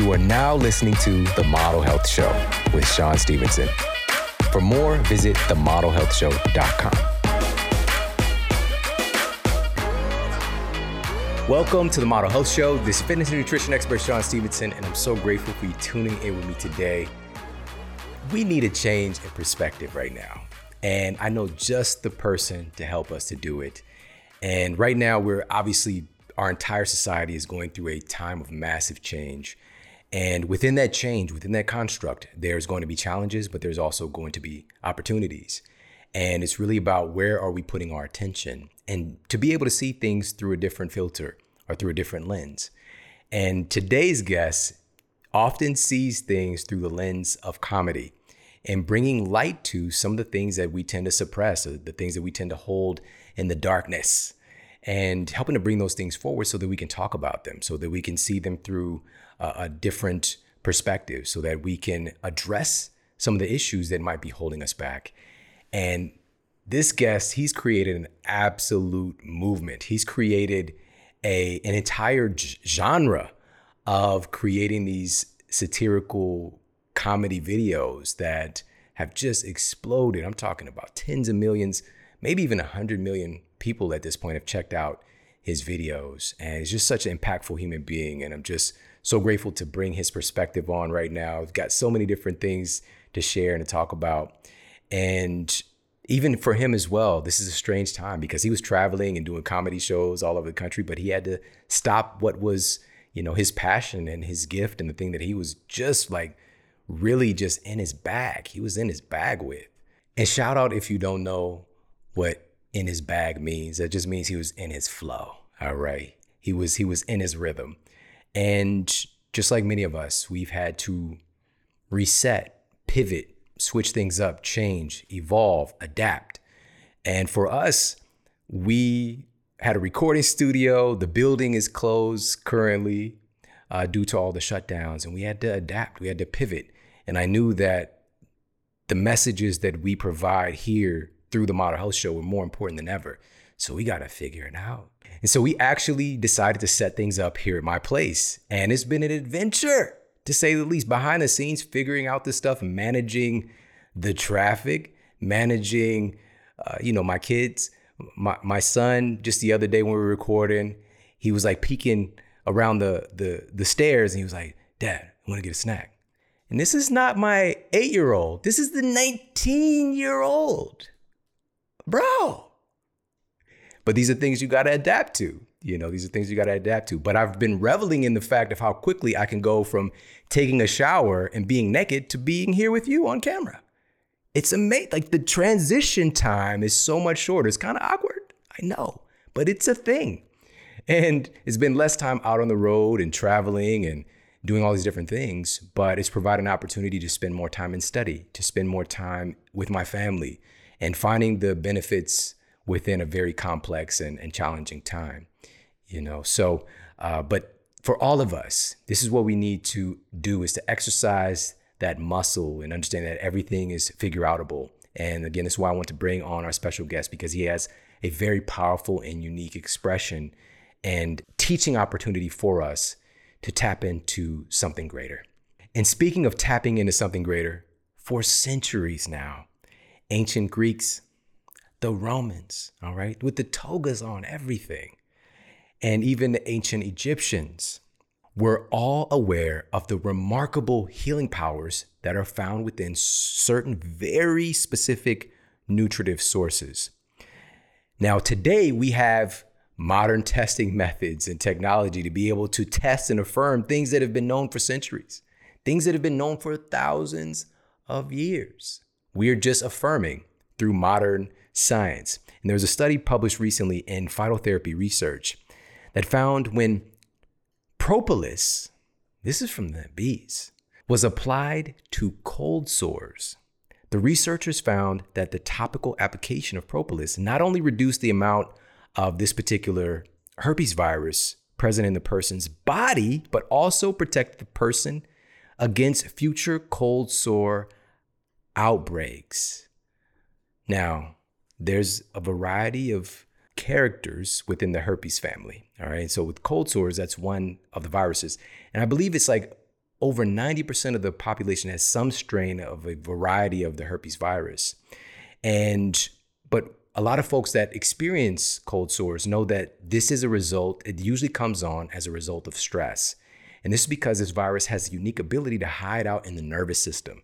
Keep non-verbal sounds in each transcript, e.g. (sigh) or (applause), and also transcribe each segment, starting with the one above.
You are now listening to The Model Health Show with Shawn Stevenson. For more, visit themodelhealthshow.com. Welcome to the Model Health Show. This is fitness and nutrition expert Shawn Stevenson, and I'm so grateful for you tuning in with me today. We need a change in perspective right now, and I know just the person to help us to do it. And right now, we're obviously, our entire society is going through a time of massive change. And within that change, within that construct, there's going to be challenges, but there's also going to be opportunities. And it's really about where are we putting our attention and to be able to see things through a different filter or through a different lens. And today's guest often sees things through the lens of comedy and bringing light to some of the things that we tend to suppress, the things that we tend to hold in the darkness, and helping to bring those things forward so that we can talk about them, so that we can see them through a, a different perspective, so that we can address some of the issues that might be holding us back. And this guest, he's created an absolute movement. He's created a an entire genre of creating these satirical comedy videos that have just exploded. I'm talking about tens of millions, maybe even 100 million people at this point have checked out his videos. And he's just such an impactful human being. And I'm just so grateful to bring his perspective on right now. I've got so many different things to share and to talk about. And even for him as well, this is a strange time because he was traveling and doing comedy shows all over the country, but he had to stop what was, you know, his passion and his gift and the thing that he was just like really just in his bag. He was in his bag with. And shout out if you don't know what in his bag means. That just means he was in his flow. All right. He was he was in his rhythm. And just like many of us, we've had to reset, pivot, switch things up, change, evolve, adapt. And for us, we had a recording studio. The building is closed currently uh, due to all the shutdowns, and we had to adapt. We had to pivot. And I knew that the messages that we provide here through the Model Health Show were more important than ever. So we got to figure it out. And so we actually decided to set things up here at my place. And it's been an adventure, to say the least, behind the scenes, figuring out this stuff, managing the traffic, managing, uh, you know, my kids. My, my son, just the other day when we were recording, he was like peeking around the, the, the stairs and he was like, Dad, I want to get a snack. And this is not my eight year old. This is the 19 year old. Bro. But these are things you got to adapt to. You know, these are things you got to adapt to. But I've been reveling in the fact of how quickly I can go from taking a shower and being naked to being here with you on camera. It's amazing. Like the transition time is so much shorter. It's kind of awkward. I know, but it's a thing. And it's been less time out on the road and traveling and doing all these different things, but it's provided an opportunity to spend more time in study, to spend more time with my family, and finding the benefits within a very complex and, and challenging time. You know, so, uh, but for all of us, this is what we need to do is to exercise that muscle and understand that everything is figure outable. And again, this is why I want to bring on our special guest because he has a very powerful and unique expression and teaching opportunity for us to tap into something greater. And speaking of tapping into something greater, for centuries now, ancient Greeks, the Romans, all right, with the togas on everything, and even the ancient Egyptians were all aware of the remarkable healing powers that are found within certain very specific nutritive sources. Now, today we have modern testing methods and technology to be able to test and affirm things that have been known for centuries, things that have been known for thousands of years. We are just affirming through modern science. And there was a study published recently in Phytotherapy Research that found when propolis, this is from the bees, was applied to cold sores, the researchers found that the topical application of propolis not only reduced the amount of this particular herpes virus present in the person's body, but also protect the person against future cold sore outbreaks. Now, there's a variety of characters within the herpes family. All right. So with cold sores, that's one of the viruses. And I believe it's like over 90% of the population has some strain of a variety of the herpes virus. And, but a lot of folks that experience cold sores know that this is a result, it usually comes on as a result of stress. And this is because this virus has a unique ability to hide out in the nervous system.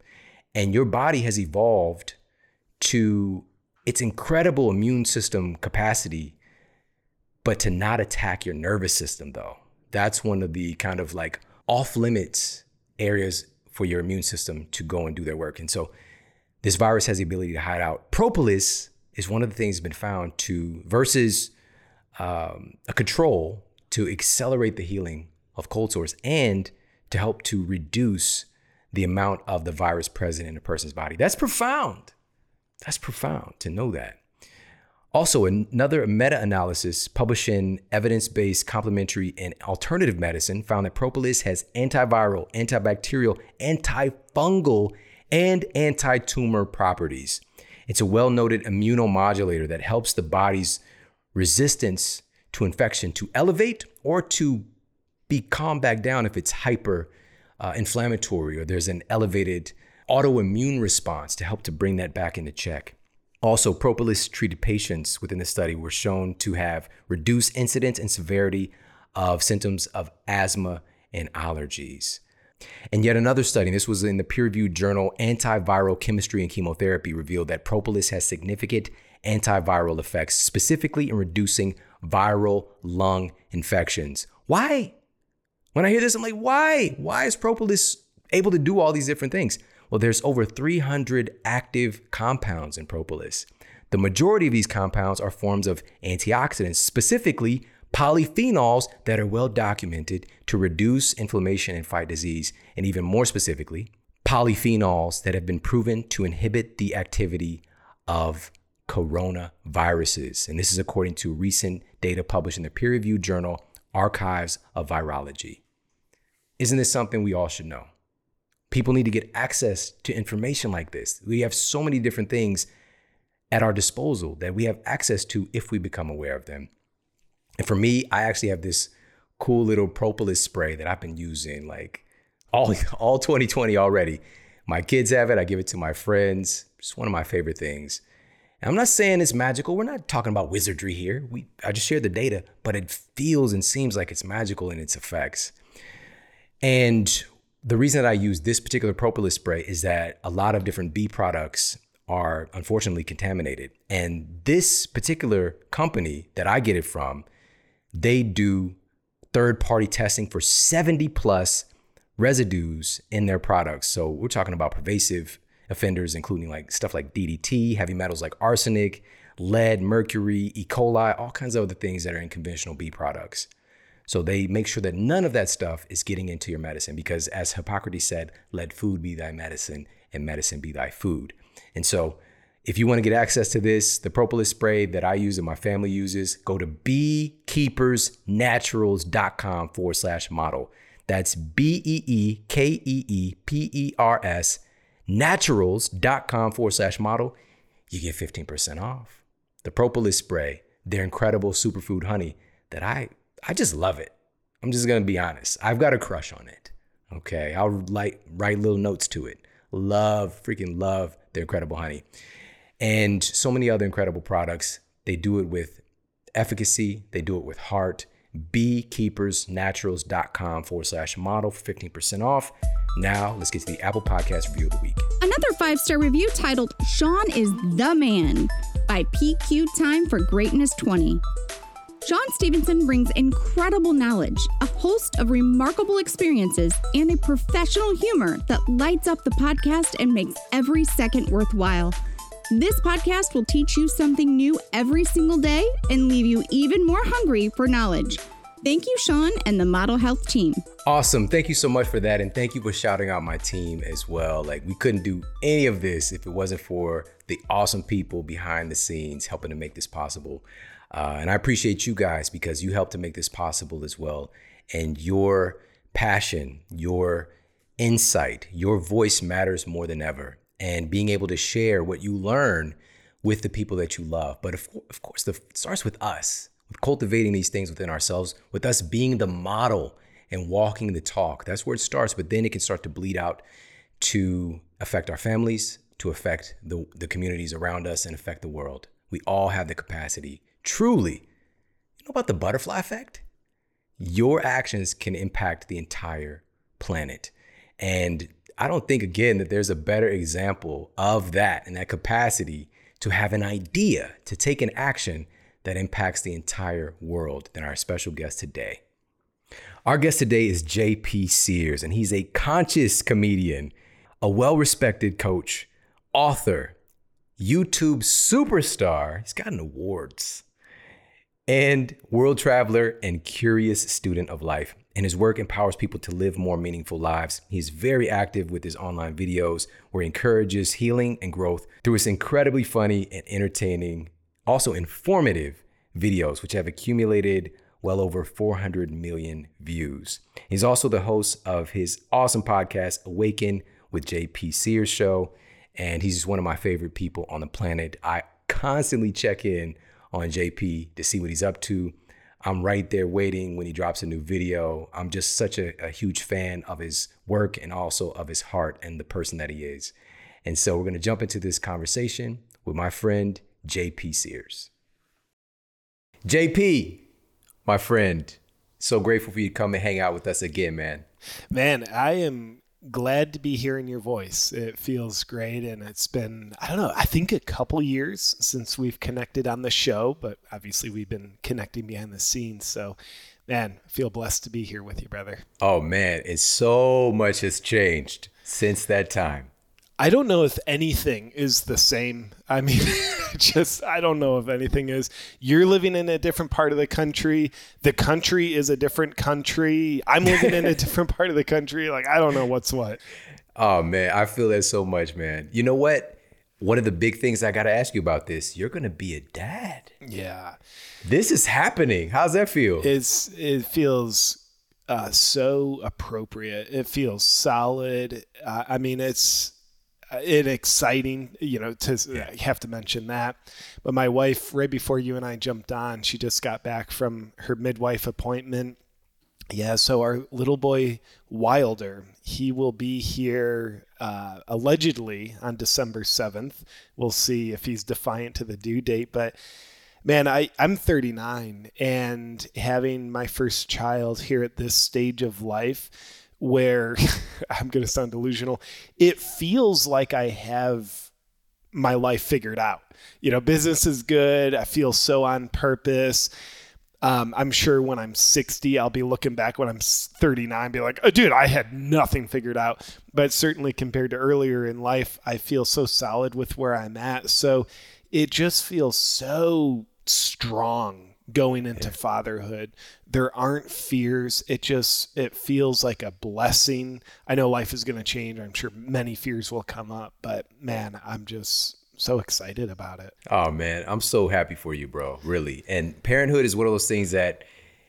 And your body has evolved to its incredible immune system capacity, but to not attack your nervous system, though. That's one of the kind of like off limits areas for your immune system to go and do their work. And so this virus has the ability to hide out. Propolis is one of the things that's been found to versus um, a control to accelerate the healing of cold sores and to help to reduce the amount of the virus present in a person's body. That's profound. That's profound to know that. Also, another meta analysis published in Evidence Based Complementary and Alternative Medicine found that propolis has antiviral, antibacterial, antifungal, and anti tumor properties. It's a well noted immunomodulator that helps the body's resistance to infection to elevate or to be calmed back down if it's hyper uh, inflammatory or there's an elevated autoimmune response to help to bring that back into check. Also, propolis treated patients within the study were shown to have reduced incidence and severity of symptoms of asthma and allergies. And yet another study, this was in the peer reviewed journal Antiviral Chemistry and Chemotherapy, revealed that propolis has significant antiviral effects, specifically in reducing viral lung infections. Why? When I hear this, I'm like, why? Why is propolis able to do all these different things? Well, there's over 300 active compounds in propolis. The majority of these compounds are forms of antioxidants, specifically polyphenols that are well documented to reduce inflammation and fight disease, and even more specifically, polyphenols that have been proven to inhibit the activity of coronaviruses. And this is according to recent data published in the peer reviewed journal Archives of Virology. Isn't this something we all should know? People need to get access to information like this. We have so many different things at our disposal that we have access to if we become aware of them. And for me, I actually have this cool little propolis spray that I've been using like all, (laughs) all 2020 already. My kids have it. I give it to my friends. It's one of my favorite things. And I'm not saying it's magical. We're not talking about wizardry here. We I just shared the data, but it feels and seems like it's magical in its effects. And the reason that I use this particular propolis spray is that a lot of different bee products are unfortunately contaminated. And this particular company that I get it from, they do third party testing for 70 plus residues in their products. So we're talking about pervasive offenders, including like stuff like DDT, heavy metals like arsenic, lead, mercury, E. coli, all kinds of other things that are in conventional bee products. So they make sure that none of that stuff is getting into your medicine because, as Hippocrates said, let food be thy medicine and medicine be thy food. And so, if you want to get access to this, the propolis spray that I use and my family uses, go to beekeepersnaturals.com forward slash model. That's B E E K E E P E R S naturals.com forward slash model. You get 15% off. The propolis spray, their incredible superfood honey that I I just love it. I'm just gonna be honest. I've got a crush on it. Okay, I'll like write little notes to it. Love, freaking love the incredible honey, and so many other incredible products. They do it with efficacy. They do it with heart. Beekeepersnaturals.com forward slash model for 15% off. Now, let's get to the Apple Podcast review of the week. Another five star review titled Sean is the Man by PQ Time for Greatness 20. Shawn Stevenson brings incredible knowledge, a host of remarkable experiences, and a professional humor that lights up the podcast and makes every second worthwhile. This podcast will teach you something new every single day and leave you even more hungry for knowledge. Thank you, Sean, and the Model Health team. Awesome. Thank you so much for that. And thank you for shouting out my team as well. Like, we couldn't do any of this if it wasn't for the awesome people behind the scenes helping to make this possible. Uh, and I appreciate you guys because you help to make this possible as well. And your passion, your insight, your voice matters more than ever. And being able to share what you learn with the people that you love. But of, of course, the, it starts with us, with cultivating these things within ourselves, with us being the model and walking the talk. That's where it starts, but then it can start to bleed out to affect our families, to affect the, the communities around us, and affect the world. We all have the capacity, truly. You know about the butterfly effect? Your actions can impact the entire planet. And I don't think, again, that there's a better example of that and that capacity to have an idea, to take an action that impacts the entire world than our special guest today. Our guest today is JP Sears, and he's a conscious comedian, a well respected coach, author, YouTube superstar. He's gotten awards, and world traveler and curious student of life. And his work empowers people to live more meaningful lives. He's very active with his online videos where he encourages healing and growth through his incredibly funny and entertaining, also informative videos, which have accumulated well over 400 million views. He's also the host of his awesome podcast, Awaken with JP Sears Show. And he's just one of my favorite people on the planet. I constantly check in on JP to see what he's up to. I'm right there waiting when he drops a new video. I'm just such a, a huge fan of his work and also of his heart and the person that he is. And so we're going to jump into this conversation with my friend, JP Sears. JP, my friend. So grateful for you to come and hang out with us again, man. Man, I am glad to be hearing your voice. It feels great. And it's been, I don't know, I think a couple years since we've connected on the show, but obviously we've been connecting behind the scenes. So, man, feel blessed to be here with you, brother. Oh, man, it's so much has changed since that time. I don't know if anything is the same. I mean, (laughs) just I don't know if anything is. You're living in a different part of the country. The country is a different country. I'm living in a (laughs) different part of the country. Like I don't know what's what. Oh man, I feel that so much, man. You know what? One of the big things I got to ask you about this, you're going to be a dad. Yeah. This is happening. How's that feel? It's it feels uh, so appropriate. It feels solid. Uh, I mean, it's it exciting, you know, to yeah. have to mention that. But my wife, right before you and I jumped on, she just got back from her midwife appointment. Yeah, so our little boy Wilder, he will be here uh, allegedly on December 7th. We'll see if he's defiant to the due date. But man, I, I'm 39 and having my first child here at this stage of life, where (laughs) I'm going to sound delusional. It feels like I have my life figured out. You know, business is good. I feel so on purpose. Um, I'm sure when I'm 60, I'll be looking back when I'm 39, be like, oh, dude, I had nothing figured out. But certainly compared to earlier in life, I feel so solid with where I'm at. So it just feels so strong going into yeah. fatherhood. There aren't fears. It just it feels like a blessing. I know life is going to change. I'm sure many fears will come up but man i'm just so excited about it. Oh man. I'm so happy for you bro. Really. And parenthood is one of those things that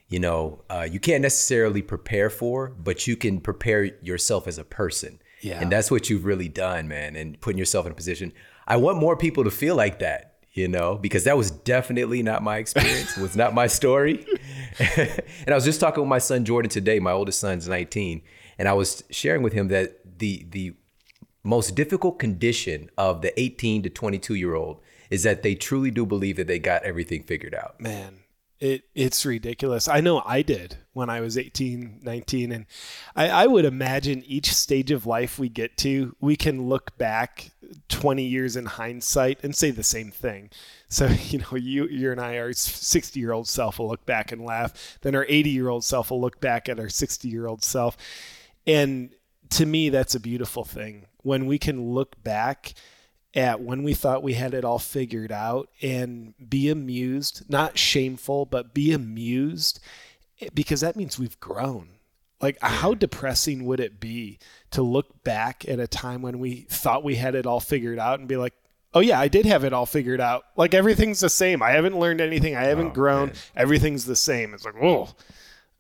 you know uh, you can't necessarily prepare for but you can prepare yourself as a person. Yeah. and that's what you've really done man and putting yourself in a position. I want more people to feel like that you know, because that was definitely not my experience. was not my story. (laughs) and I was just talking with my son Jordan today. My oldest son's 19, and I was sharing with him that the the most difficult condition of the 18 to 22 year old is that they truly do believe that they got everything figured out. Man, it it's ridiculous. I know I did when I was 18, 19. And I, I would imagine each stage of life we get to, we can look back 20 years in hindsight and say the same thing. So, (laughs) you know, you you and I, our 60 year old self will look back and laugh. Then our 80 year old self will look back at our 60 year old self. And to me, that's a beautiful thing when we can look back at when we thought we had it all figured out and be amused, not shameful, but be amused eh, because that means we've grown. Like, how depressing would it be to look back at a time when we thought we had it all figured out and be like, oh, yeah, I did have it all figured out. Like, everything's the same. I haven't learned anything. I haven't oh, grown. Man. Everything's the same. It's like, whoa,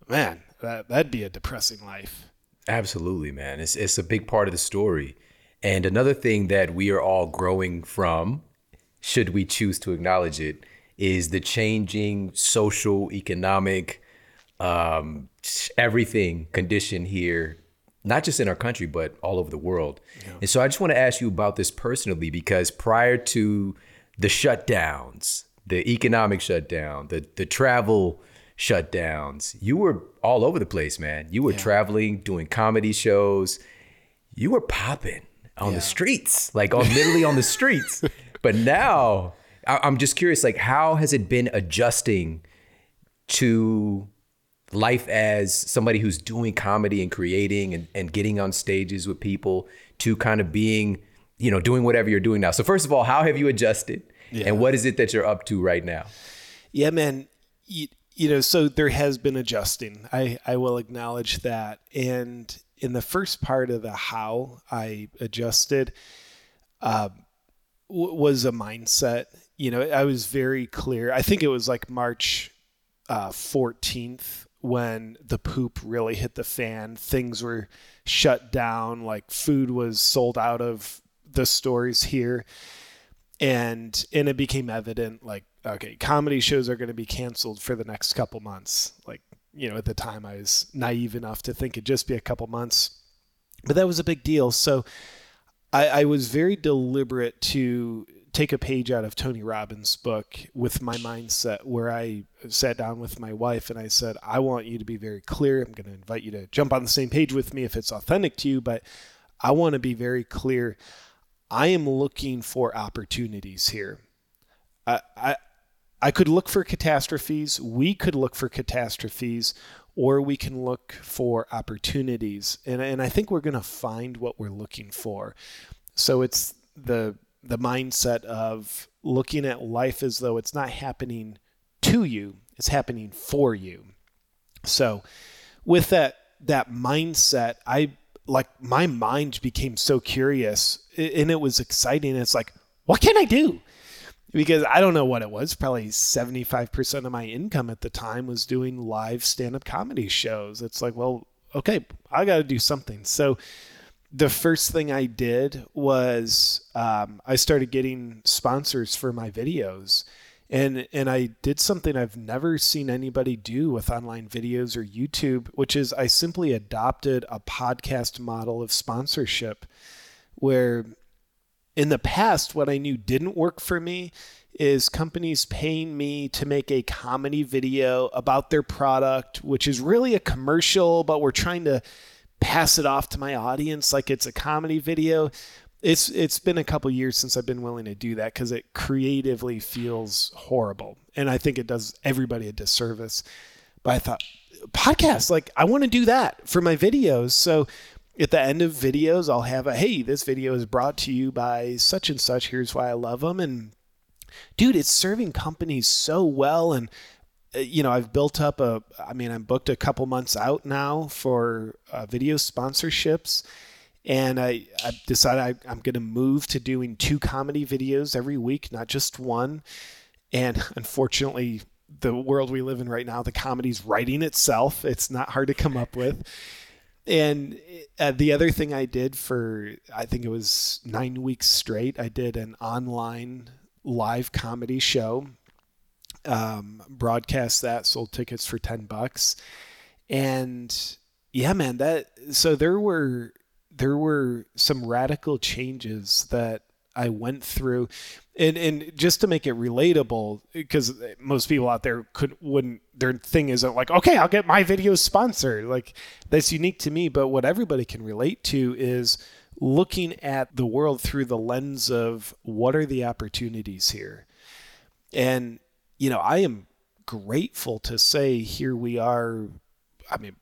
man, that, that'd be a depressing life. Absolutely, man. It's, it's a big part of the story. And another thing that we are all growing from, should we choose to acknowledge it, is the changing social, economic, um, everything condition here, not just in our country, but all over the world. Yeah. And so I just want to ask you about this personally because prior to the shutdowns, the economic shutdown, the the travel shutdowns, you were all over the place, man. You were yeah. traveling, doing comedy shows. You were popping on yeah. the streets, like on literally on the (laughs) streets. But now I, I'm just curious, like, how has it been adjusting to life as somebody who's doing comedy and creating and, and getting on stages with people to kind of being, you know, doing whatever you're doing now. So first of all, how have you adjusted? Yeah. And what is it that you're up to right now? Yeah, man. You, you know, so there has been adjusting. I, I will acknowledge that. And in the first part of the how I adjusted uh, w- was a mindset. You know, I was very clear. I think it was like March uh, 14th when the poop really hit the fan. Things were shut down, like food was sold out of the stores here. And and it became evident like okay, comedy shows are going to be canceled for the next couple months. Like, you know, at the time I was naive enough to think it'd just be a couple months. But that was a big deal. So I, I was very deliberate to take a page out of Tony Robbins' book with my mindset, where I sat down with my wife and I said, I want you to be very clear. I'm going to invite you to jump on the same page with me if it's authentic to you, but I want to be very clear. I am looking for opportunities here. I, I, I could look for catastrophes. We could look for catastrophes, or we can look for opportunities. And, and I think we're going to find what we're looking for. So it's the the mindset of looking at life as though it's not happening to you, it's happening for you. So with that that mindset, I like my mind became so curious and it was exciting. It's like, what can I do? Because I don't know what it was. Probably 75% of my income at the time was doing live stand up comedy shows. It's like, well, okay, I got to do something. So the first thing I did was um, I started getting sponsors for my videos. And, and I did something I've never seen anybody do with online videos or YouTube, which is I simply adopted a podcast model of sponsorship where in the past, what I knew didn't work for me is companies paying me to make a comedy video about their product, which is really a commercial, but we're trying to pass it off to my audience like it's a comedy video. It's it's been a couple years since I've been willing to do that because it creatively feels horrible, and I think it does everybody a disservice. But I thought podcast, like I want to do that for my videos, so at the end of videos, I'll have a hey, this video is brought to you by such and such. Here's why I love them. And dude, it's serving companies so well. And uh, you know, I've built up a, I mean, I'm booked a couple months out now for uh, video sponsorships. And I, I decided I, I'm going to move to doing two comedy videos every week, not just one. And (laughs) unfortunately, the world we live in right now, the comedy's writing itself. It's not hard to come up with. And uh, the other thing I did for, I think it was nine weeks straight, I did an online live comedy show um, broadcast that, sold tickets for 10 bucks. And yeah, man, that, so there were, there were some radical changes that I went through. And, and just to make it relatable, because most people out there could wouldn't their thing isn't like okay I'll get my videos sponsored like that's unique to me. But what everybody can relate to is looking at the world through the lens of what are the opportunities here, and you know, I am grateful to say here we are. I mean,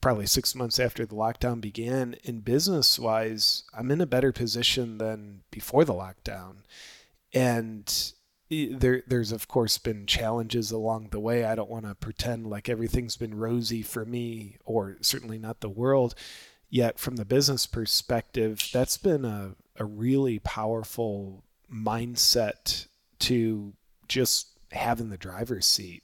probably six months after the lockdown began, in business wise, I'm in a better position than before the lockdown. And there, there's of course been challenges along the way. I don't want to pretend like everything's been rosy for me, or certainly not the world. Yet, from the business perspective, that's been a, a really powerful mindset to just having the driver's seat.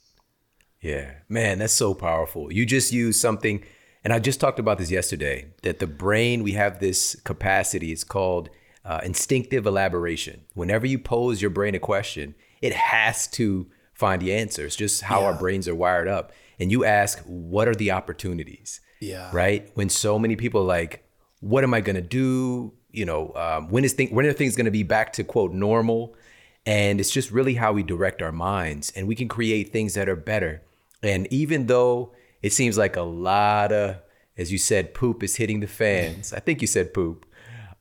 Yeah, man, that's so powerful. You just use something, and I just talked about this yesterday that the brain, we have this capacity, it's called uh, instinctive elaboration. Whenever you pose your brain a question, it has to find the answers, just how our brains are wired up. And you ask, what are the opportunities? Yeah. Right. When so many people are like, what am I going to do? You know, um, when is thing, when are things going to be back to quote normal? And it's just really how we direct our minds and we can create things that are better. And even though it seems like a lot of, as you said, poop is hitting the fans. I think you said poop.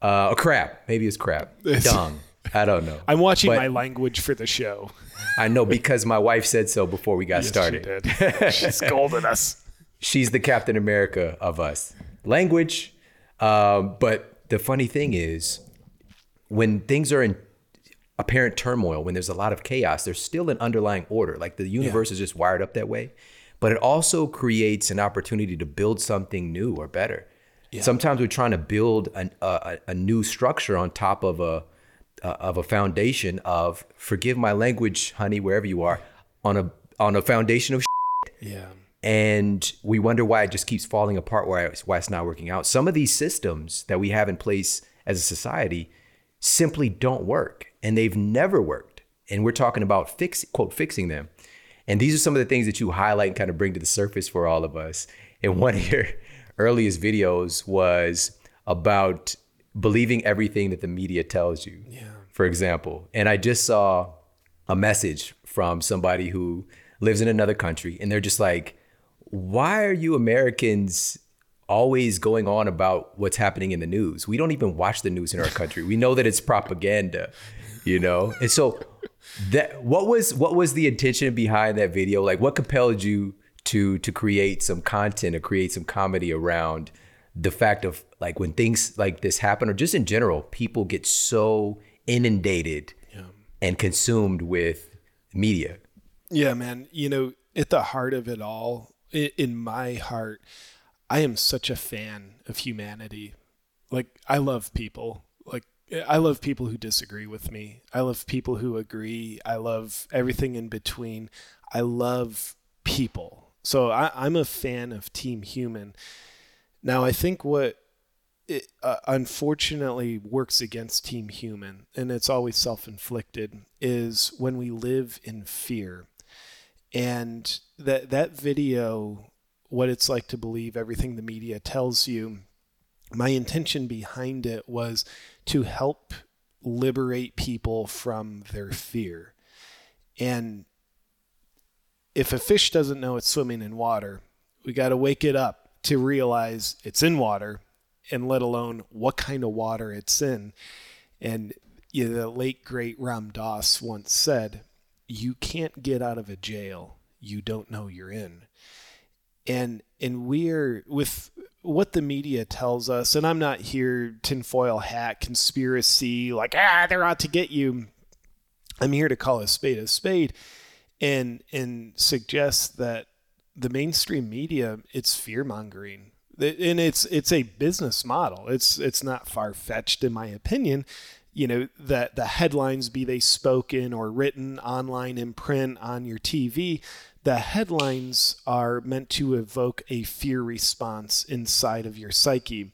Uh, or crap. Maybe it's crap. Dung. I don't know. I'm watching But- my language for the show. I know because my wife said so before we got started. She did. She scolded us. (laughs) She's the Captain America of us. Language. Um, but the funny thing is, when things are in apparent turmoil, when there's a lot of chaos, there's still an underlying order. Like the universe is just wired up that way. But it also creates an opportunity to build something new or better. Sometimes we're trying to build an, a, a, new structure on top of a uh, of a foundation of forgive my language, honey, wherever you are, on a on a foundation of Yeah. and we wonder why it just keeps falling apart why it's, why it's not working out. Some of these systems that we have in place as a society simply don't work and they've never worked. And we're talking about fix quote fixing them and these are some of the things that you highlight and kind of bring to the surface for all of us and one of your (laughs) earliest videos was about believing everything that the media tells you Yeah. for example. And I just saw a message from somebody who lives in another country, and they're just like, why are you Americans always going on about what's happening in the news? We don't even watch the news in our country. We know that it's propaganda, you know? And so that what was what was the intention behind that video? Like what compelled you to to create some content or create some comedy around the fact of like when things like this happen or just in general, people get so inundated and consumed with media. Yeah, man. You know, at the heart of it all, in my heart, I am such a fan of humanity. Like, I love people. Like, I love people who disagree with me. I love people who agree. I love everything in between. I love people. So I, I'm a fan of Team Human. Now, I think what it uh, unfortunately works against Team Human, and it's always self inflicted, is when we live in fear. And that that video, what it's like to believe everything the media tells you, my intention behind it was to help liberate people from their fear. And if a fish doesn't know it's swimming in water, we got to wake it up to realize it's in water and let alone what kind of water it's in. And you know, the late great Ram Dass once said, "You can't get out of a jail you don't know you're in." And and we're with what the media tells us, and I'm not here tinfoil hat conspiracy like ah they're out to get you. I'm here to call a spade a spade, and and suggest that the mainstream media it's fear mongering and it's it's a business model it's it's not far fetched in my opinion you know that the headlines be they spoken or written online in print on your TV the headlines are meant to evoke a fear response inside of your psyche.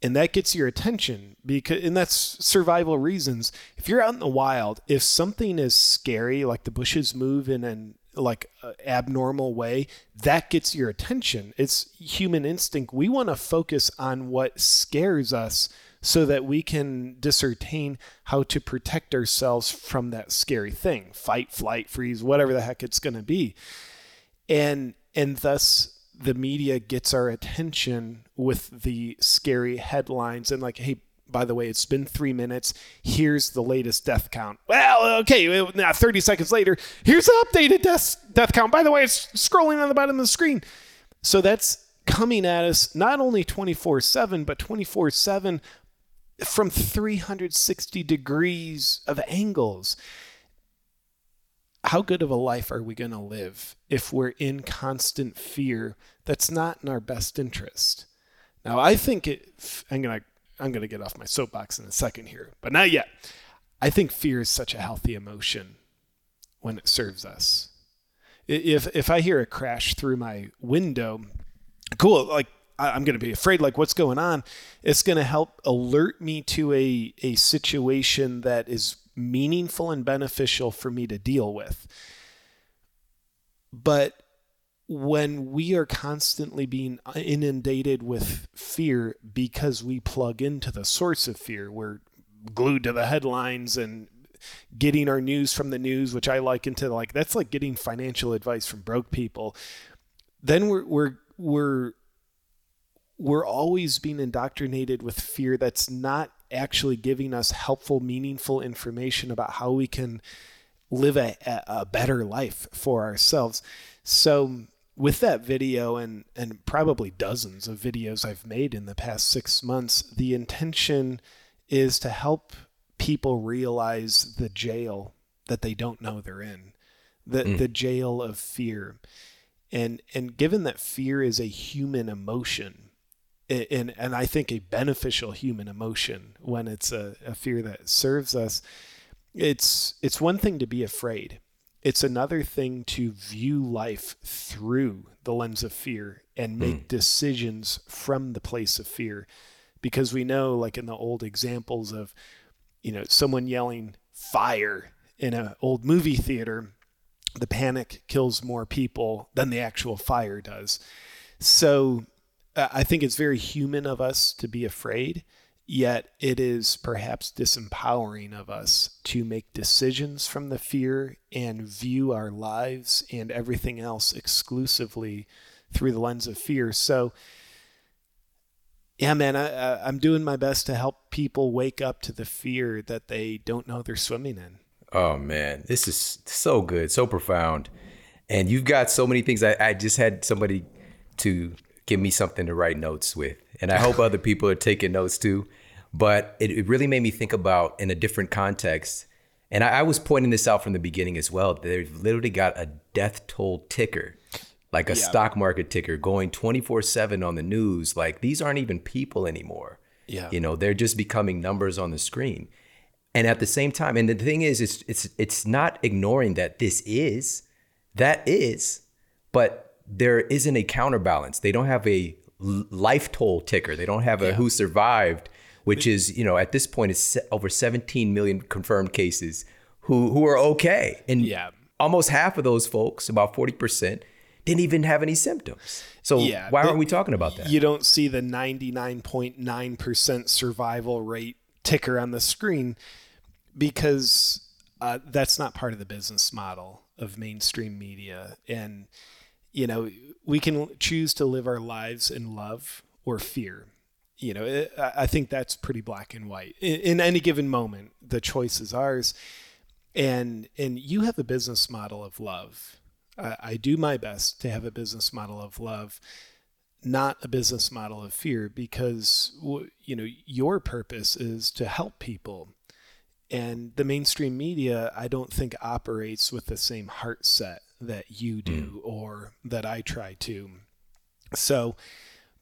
And that gets your attention because and that's survival reasons. If you're out in the wild if something is scary like the bushes move in an like uh, abnormal way that gets your attention. It's human instinct. We want to focus on what scares us so that we can discertain how to protect ourselves from that scary thing fight flight freeze whatever the heck it's going to be. And and thus the media gets our attention with the scary headlines and like hey by the way it's been three minutes. Here's the latest death count. Well okay now 30 seconds later here's the updated death, death count. By the way it's scrolling on the bottom of the screen. So that's coming at us not only 24 7 but 24 7 from 360 degrees of angles how good of a life are we going to live if we're in constant fear that's not in our best interest? Now, I think it, I'm going to I'm going to get off my soapbox in a second here, but not yet. I think fear is such a healthy emotion when it serves us. If if I hear a crash through my window, cool, like I'm going to be afraid like what's going on, it's going to help alert me to a a situation that is meaningful and beneficial for me to deal with. but when we are constantly being inundated with fear because we plug into the source of fear, we're glued to the headlines and getting our news from the news, which I liken to like that's like getting financial advice from broke people. Then we're we're we're we're always being indoctrinated with fear that's not actually giving us helpful, meaningful information about how we can live a, a better life for ourselves. So with that video and and probably dozens of videos I've made in the past 6 months, the intention is to help people realize the jail that they don't know they're in. The mm. the jail of fear. And and given that fear is a human emotion, and and I think a beneficial human emotion when it's a, a fear that serves us, it's it's one thing to be afraid it's another thing to view life through the lens of fear and make mm. decisions from the place of fear. Because we know, like in the old examples of, you know, someone yelling fire in an old movie theater, the panic kills more people than the actual fire does. So I think it's very human of us to be afraid yet it is perhaps disempowering of us to make decisions from the fear and view our lives and everything else exclusively through the lens of fear. So, yeah, man, I, am doing my best to help people wake up to the fear that they don't know they're swimming in. Oh, man, this is so good, so profound. And you've got so many things. I, I just had somebody to give me something to write notes with. And I hope other people are taking notes too. But it, it, really made me think about in a different context. And I, I was pointing this out from the beginning as well. They've literally got a death toll ticker, like a yeah. stock market ticker going 24 7 on the news. Like these aren't even people anymore. Yeah. You know, they're just becoming numbers on the screen. And at the same time, and the thing is, it's it's it's not ignoring that this is, that is, but there isn't a counterbalance. They don't have a life toll ticker. They don't have a yeah. who survived, which is, you know, at this point it's over 17 million confirmed cases who who are okay. And yeah. almost half of those folks, about 40%, didn't even have any symptoms. So yeah, why aren't we talking about that? You don't see the 99.9% survival rate ticker on the screen because uh, that's not part of the business model of mainstream media. And you know, we can choose to live our lives in love or fear. You know, I think that's pretty black and white. In, any given moment, the choice is ours. And and you have a business model of love. I do my best to have a business model of love, not a business model of fear, because you know your purpose is to help people and the mainstream media i don't think operates with the same heart set that you do mm. or that I try to. So,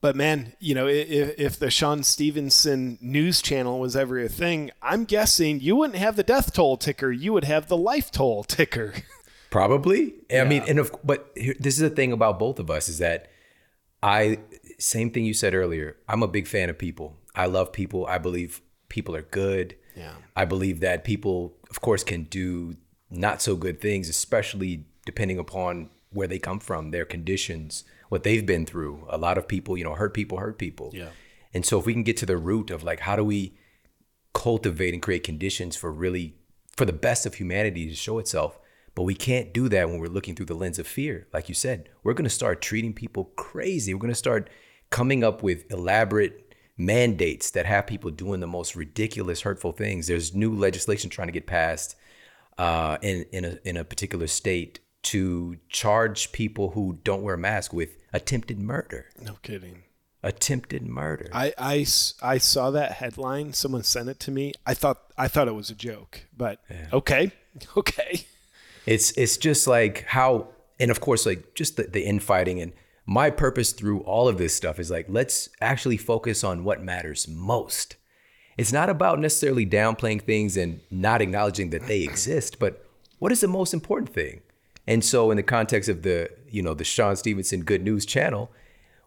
but man, you know, if, if the Shawn Stevenson news channel was ever a thing, I'm guessing you wouldn't have the death toll ticker. You would have the life toll ticker. (laughs) Probably. Yeah. I mean, and if, but here, this is the thing about both of us is that I, same thing you said earlier, I'm a big fan of people. I love people. I believe people are good. Yeah. I believe that people, of course, can do not so good things, especially depending upon where they come from, their conditions, what they've been through. A lot of people, you know, hurt people hurt people. Yeah. And so if we can get to the root of like how do we cultivate and create conditions for really for the best of humanity to show itself, but we can't do that when we're looking through the lens of fear. Like you said, we're going to start treating people crazy. We're going to start coming up with elaborate mandates that have people doing the most ridiculous, hurtful things. There's new legislation trying to get passed uh, in in a in a particular state to charge people who don't wear masks with attempted murder. No kidding. Attempted murder. I, I, I saw that headline. Someone sent it to me. I thought I thought it was a joke, but yeah. okay, (laughs) okay. It's it's just like how, and of course, like just the, the infighting and my purpose through all of this stuff is like let's actually focus on what matters most. It's not about necessarily downplaying things and not acknowledging that they exist, but what is the most important thing? And so in the context of the, you know, the Shawn Stevenson Good News channel,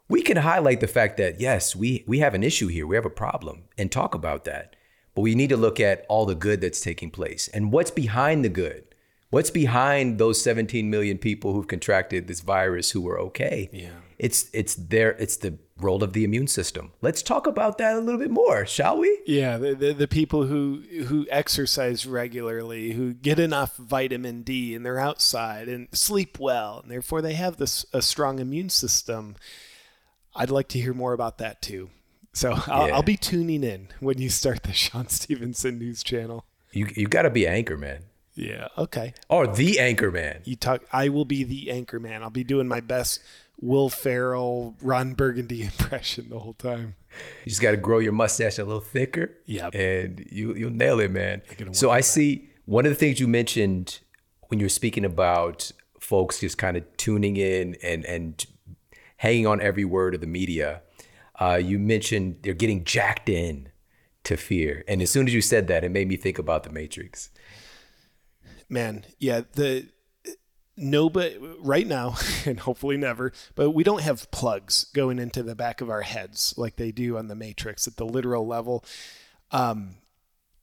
we can highlight the fact that yes, we we have an issue here. We have a problem and talk about that. But we need to look at all the good that's taking place and what's behind the good. What's behind those 17 million people who've contracted this virus who were okay? Yeah. It's it's their it's the role of the immune system. Let's talk about that a little bit more, shall we? Yeah, the, the, the people who who exercise regularly, who get enough vitamin D, and they're outside and sleep well, and therefore they have this a strong immune system. I'd like to hear more about that too. So I'll, Yeah. I'll be tuning in when you start the Shawn Stevenson News Channel. You you got to be anchor man Yeah. Okay. or the anchor man. You talk. I will be the anchor man. I'll be doing my best Will Ferrell, Ron Burgundy (laughs) impression the whole time. You just got to grow your mustache a little thicker. Yep. And you you'll nail it, man. So I on see one of the things you mentioned when you were speaking about folks just kind of tuning in and and hanging on every word of the media. Uh, you mentioned they're getting jacked in to fear, and as soon as you said that, it made me think about the Matrix. Man yeah the nobody right now (laughs) and hopefully never but we don't have plugs going into the back of our heads like they do on the matrix at the literal level. Um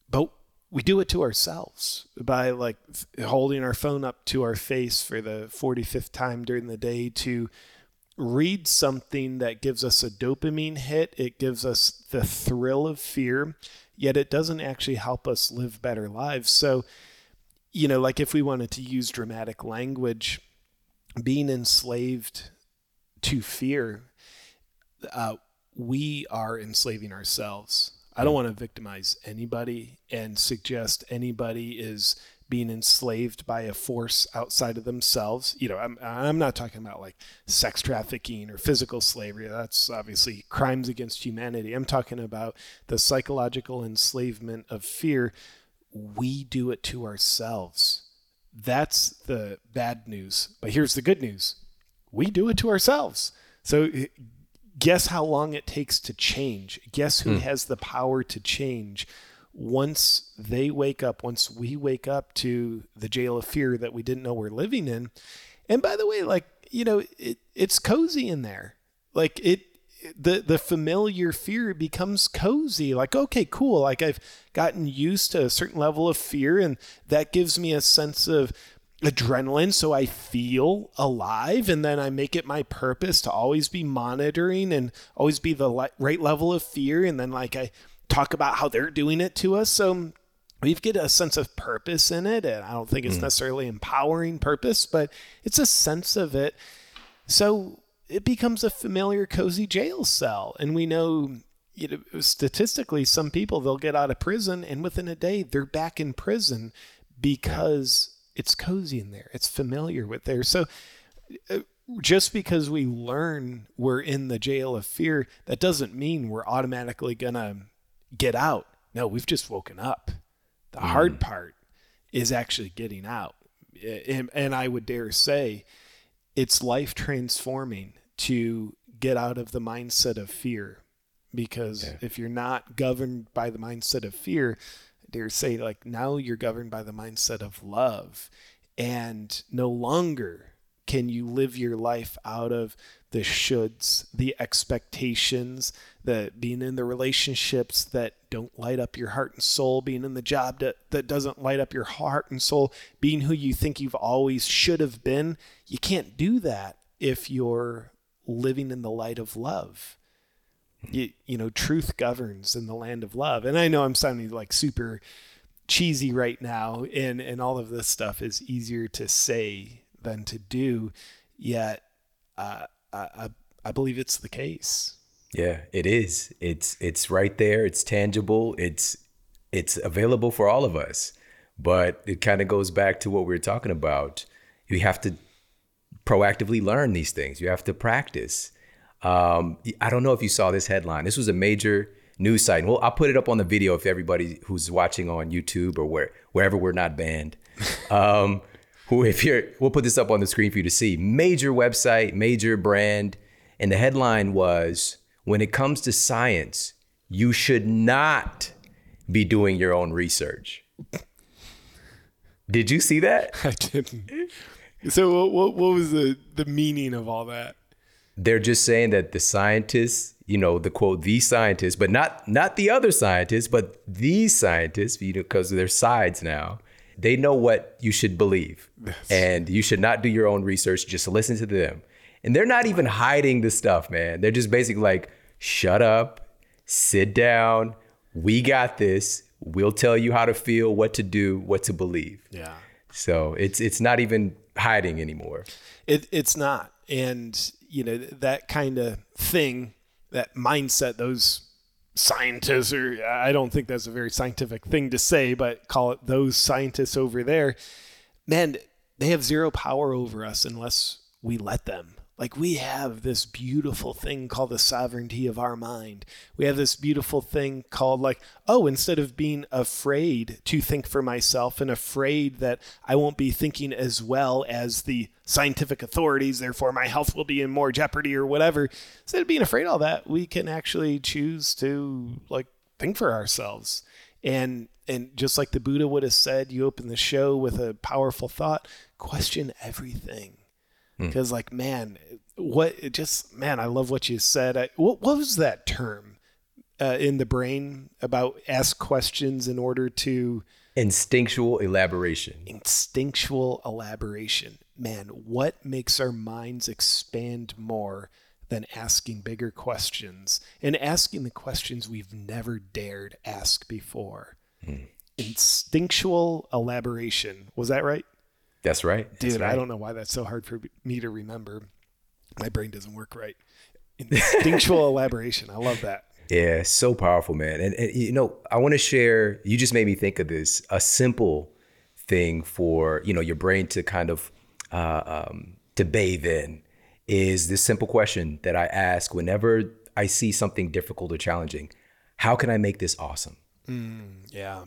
but we do it to ourselves by like holding our phone up to our face for the 45th time during the day to read something that gives us a dopamine hit. It gives us the thrill of fear yet it doesn't actually help us live better lives. So you know, like if we wanted to use dramatic language, being enslaved to fear, uh, we are enslaving ourselves. I don't want to victimize anybody and suggest anybody is being enslaved by a force outside of themselves. You know, I'm, I'm not talking about like sex trafficking or physical slavery. That's obviously crimes against humanity. I'm talking about the psychological enslavement of fear we do it to ourselves. That's the bad news. But here's the good news we do it to ourselves. So, eh, guess how long it takes to change? Guess who has the power to change? Once they wake up, once we wake up to the jail of fear that we didn't know we're living in. And by the way, like, you know, it, it's cozy in there. Like, it, the the familiar fear becomes cozy. Like okay cool. Like i've gotten used to a certain level of fear and that gives me a sense of adrenaline so i feel alive and then i make it my purpose to always be monitoring and always be the li- right level of fear and then like i talk about how they're doing it to us. So we get a sense of purpose in it and i don't think it's mm. necessarily empowering purpose but it's a sense of it. So it becomes a familiar cozy jail cell. And we know you know statistically some people they'll get out of prison and within a day they're back in prison because it's cozy in there. It's familiar with there. So uh, just because we learn we're in the jail of fear that doesn't mean we're automatically gonna get out. No we've just woken up. The hard part is actually getting out. And, and i would dare say it's life transforming to get out of the mindset of fear because Yeah. if you're not governed by the mindset of fear I dare say like now you're governed by the mindset of love and no longer can you live your life out of the shoulds the expectations the being in the relationships that don't light up your heart and soul being in the job that, that doesn't light up your heart and soul being who you think you've always should have been? You can't do that if you're living in the light of love. You, you know truth governs in the land of love. And i know i'm sounding like super cheesy right now and and all of this stuff is easier to say than to do yet uh, I, I i believe it's the case Yeah, it is. It's it's right there. It's tangible. It's it's available for all of us. But it kind of goes back to what we were talking about. You have to proactively learn these things. You have to practice. Um, I don't know if you saw this headline. This was a major news site. Well, I'll put it up on the video if everybody who's watching on YouTube or where wherever we're not banned. (laughs) Um, who, if you're, we'll put this up on the screen for you to see. Major website, major brand, and the headline was: When it comes to science, you should not be doing your own research. Did you see that? (laughs) i didn't so what, what, what was the the meaning of all that they're just saying that the scientists, you know, the quote, the scientists, but not not the other scientists, but these scientists, you know, because of their sides now, they know what you should believe. And you should not do your own research, just listen to them. And they're not even hiding the stuff, man. They're just basically like, shut up, sit down, we got this. We'll tell you how to feel, what to do, what to believe. Yeah. So it's it's not even hiding anymore. It it's not. And you know, that kind of thing, that mindset, those scientists or I don't think that's a very scientific thing to say, but call it those scientists over there, man, they have zero power over us unless we let them. Like we have this beautiful thing called the sovereignty of our mind. We have this beautiful thing called like, oh, instead of being afraid to think for myself and afraid that I won't be thinking as well as the scientific authorities, therefore my health will be in more jeopardy or whatever, instead of being afraid of all that, we can actually choose to like think for ourselves. And and just like the Buddha would have said, you open the show with a powerful thought, question everything because like man what it just man i love what you said. I, what, what was that term uh, in the brain about ask questions in order to Instinctual elaboration. instinctual elaboration. Man what makes our minds expand more than asking bigger questions and asking the questions we've never dared ask before? Instinctual elaboration. Was that right That's right. That's Dude, right. I don't know why that's so hard for me to remember. My brain doesn't work right. Instinctual (laughs) elaboration. I love that. Yeah, so powerful, man. And, and you know, I want to share. You just made me think of this. A simple thing for you know your brain to kind of uh, um, to bathe in is this simple question that I ask whenever I see something difficult or challenging. How can I make this awesome? Yeah.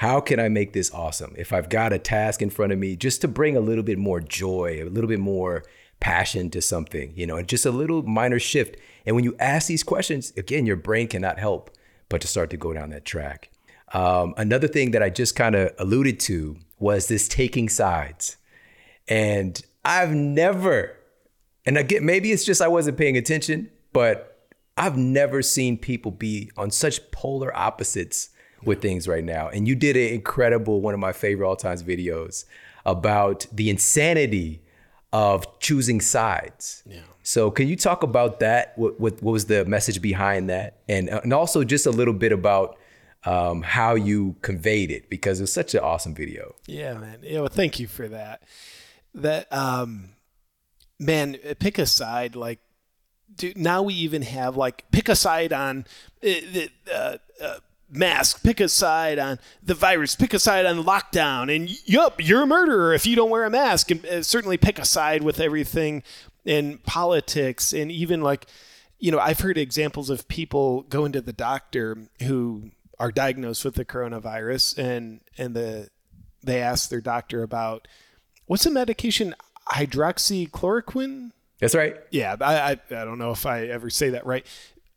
How can I make this awesome? If I've got a task in front of me, just to bring a little bit more joy, a little bit more passion to something, you know, and just a little minor shift. And when you ask these questions, again, your brain cannot help but to start to go down that track. Um, another thing that I just kind of alluded to was this taking sides. And I've never, and again, maybe it's just I wasn't paying attention, but I've never seen people be on such polar opposites with things right now. And you did an incredible, one of my favorite all times videos about the insanity of choosing sides. Yeah. So can you talk about that? What, what, what was the message behind that? And, and also just a little bit about um, how you conveyed it because it was such an awesome video. Yeah, man. Yeah, well, thank you for that. That um man, pick a side like dude, now we even have like pick a side on uh, the uh, uh, mask, pick a side on the virus, pick a side on lockdown, and yup, you're a murderer if you don't wear a mask, and uh, certainly pick a side with everything in politics, and even like, you know, I've heard examples of people going to the doctor who are diagnosed with the coronavirus, and and the they ask their doctor about what's the medication? Hydroxychloroquine? That's right. yeah, I, I I don't know if I ever say that right,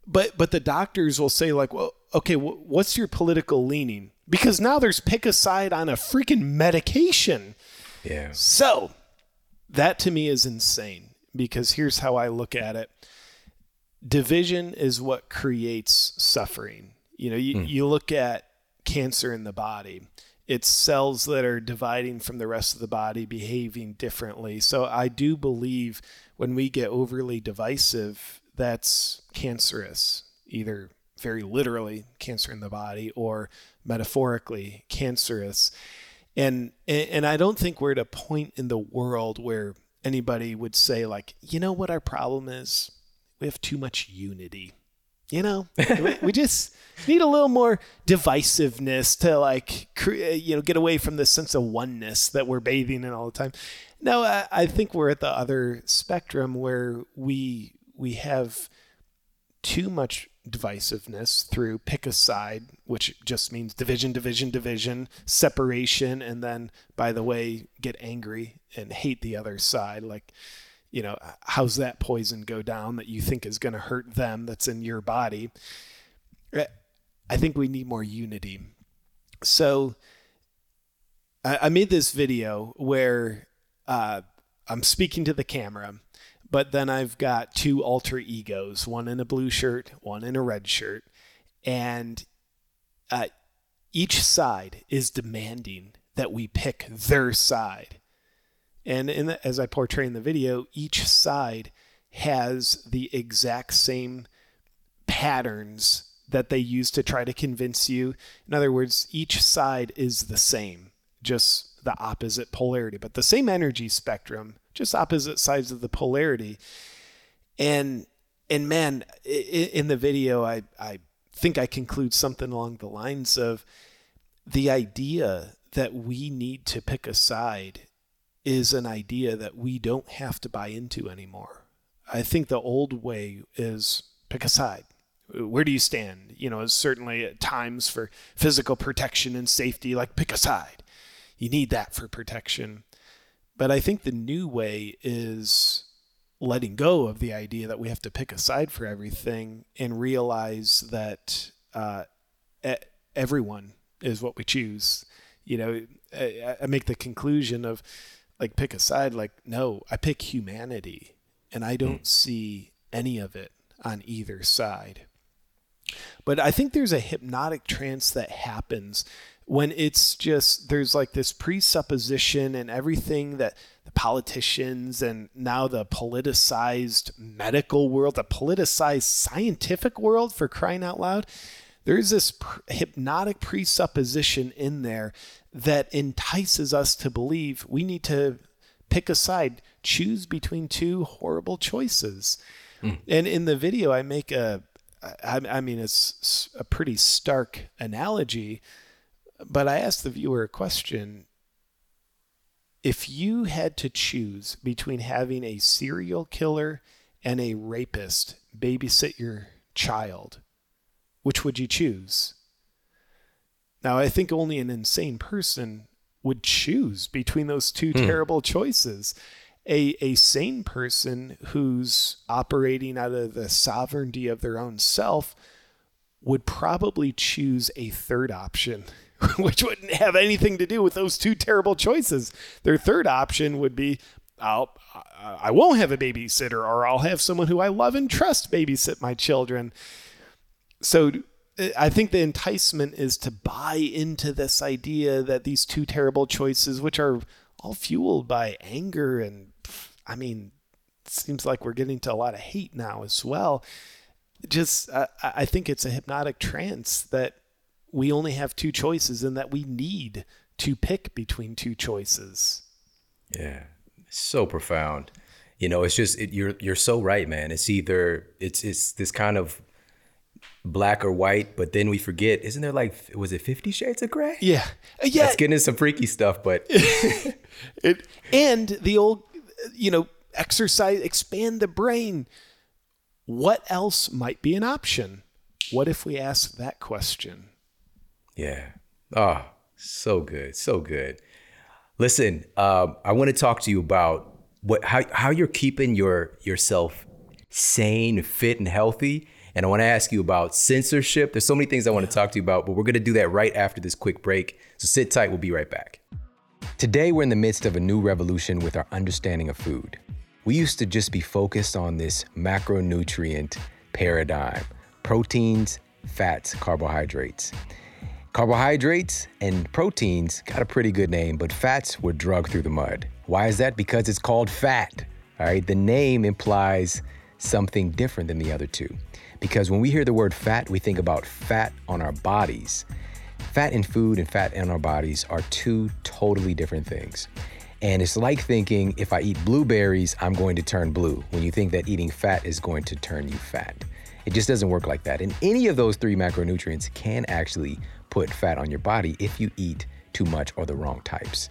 but but the doctors will say like, well, okay, wh- what's your political leaning? Because now there's pick a side on a freaking medication. Yeah. So that to me is insane because here's how I look at it. Division is what creates suffering. You know, you, hmm. you look at cancer in the body, it's cells that are dividing from the rest of the body, behaving differently. So I do believe when we get overly divisive, that's cancerous, either very literally cancer in the body or metaphorically cancerous. And and I don't think we're at a point in the world where anybody would say like, you know what our problem is? We have too much unity. You know, we, just need a little more divisiveness to like, you know, get away from this sense of oneness that we're bathing in all the time. No, I, I think we're at the other spectrum where we we have too much divisiveness through pick a side, which just means division, division, division, separation, and then, by the way, get angry and hate the other side. Like, you know, how's that poison go down that you think is going to hurt them that's in your body? I think we need more unity. So, I, I made this video where uh, I'm speaking to the camera but then I've got two alter egos, one in a blue shirt, one in a red shirt, and uh, each side is demanding that we pick their side. And the, as I portray in the video, each side has the exact same patterns that they use to try to convince you. In other words, each side is the same, just the opposite polarity, but the same energy spectrum, just opposite sides of the polarity. And and man, in the video, I I think I conclude something along the lines of the idea that we need to pick a side is an idea that we don't have to buy into anymore. I think the old way is pick a side. Where do you stand? You know, certainly at times for physical protection and safety, like pick a side. You need that for protection. But I think the new way is letting go of the idea that we have to pick a side for everything and realize that uh, everyone is what we choose. You know, I, I make the conclusion of like pick a side. Like, no, I pick humanity, and I don't mm. see any of it on either side. But I think there's a hypnotic trance that happens when it's just there's like this presupposition and everything that the politicians and now the politicized medical world, the politicized scientific world for crying out loud, there's this pr- hypnotic presupposition in there that entices us to believe we need to pick a side, choose between two horrible choices. Mm. And in the video, I make a, I, I mean, it's a pretty stark analogy, but I asked the viewer a question. If you had to choose between having a serial killer and a rapist babysit your child, which would you choose? Now, I think only an insane person would choose between those two hmm. terrible choices. A, a sane person who's operating out of the sovereignty of their own self would probably choose a third option, (laughs) which wouldn't have anything to do with those two terrible choices. Their third option would be I'll, I won't have a babysitter, or I'll have someone who I love and trust babysit my children. So I think the enticement is to buy into this idea that these two terrible choices, which are all fueled by anger and, I mean, seems like we're getting to a lot of hate now as well. Just, uh, I think it's a hypnotic trance that we only have two choices and that we need to pick between two choices. Yeah, so profound. You know, it's just it, you're you're so right, man. It's either it's it's this kind of black or white, but then we forget, isn't there like was it Fifty Shades of Grey? Yeah, uh, yeah. That's getting some freaky stuff, but (laughs) it and the old, you know, exercise, expand the brain. What else might be an option? What if we ask that question? Yeah. Oh, so good, so good. Listen, um, I want to talk to you about what how how you're keeping your yourself sane, fit, and healthy and I want to ask you about censorship. There's so many things I want to talk to you about, but we're going to do that right after this quick break. So sit tight, we'll be right back. Today, we're in the midst of a new revolution with our understanding of food. We used to just be focused on this macronutrient paradigm proteins, fats, carbohydrates. Carbohydrates and proteins got a pretty good name, but fats were drugged through the mud. Why is that? Because it's called fat. All right, the name implies something different than the other two. Because when we hear the word fat, we think about fat on our bodies. Fat in food and fat in our bodies are two totally different things. And it's like thinking if I eat blueberries, I'm going to turn blue, when you think that eating fat is going to turn you fat. It just doesn't work like that. And any of those three macronutrients can actually put fat on your body if you eat too much or the wrong types.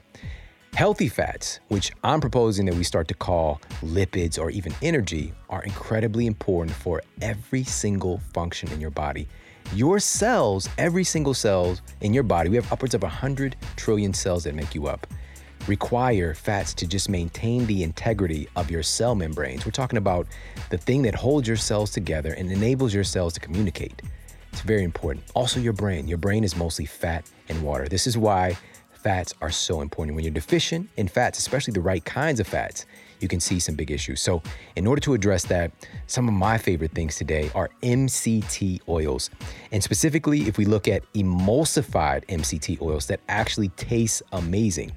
Healthy fats, which I'm proposing that we start to call lipids or even energy, are incredibly important for every single function in your body. Your cells, every single cell in your body, we have upwards of 100 trillion cells that make you up, require fats to just maintain the integrity of your cell membranes. We're talking about the thing that holds your cells together and enables your cells to communicate. Very important. Also, your brain. Your brain is mostly fat and water. This is why fats are so important. When you're deficient in fats, especially the right kinds of fats, you can see some big issues. So, in order to address that, some of my favorite things today are MCT oils. And specifically, if we look at emulsified MCT oils that actually taste amazing.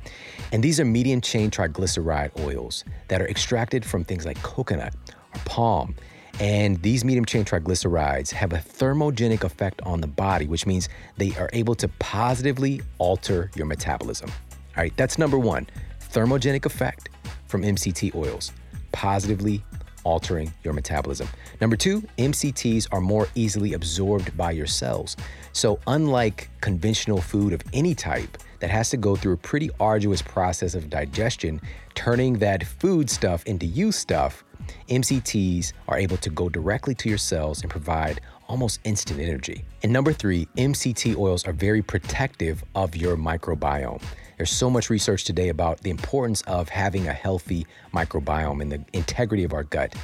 And these are medium chain triglyceride oils that are extracted from things like coconut or palm. And these medium chain triglycerides have a thermogenic effect on the body, which means they are able to positively alter your metabolism. All right, that's number one thermogenic effect from MCT oils, positively altering your metabolism. Number two, MCTs are more easily absorbed by your cells. So, unlike conventional food of any type that has to go through a pretty arduous process of digestion, turning that food stuff into you stuff, MCTs are able to go directly to your cells and provide almost instant energy. And number three, MCT oils are very protective of your microbiome. There's so much research today about the importance of having a healthy microbiome and the integrity of our gut.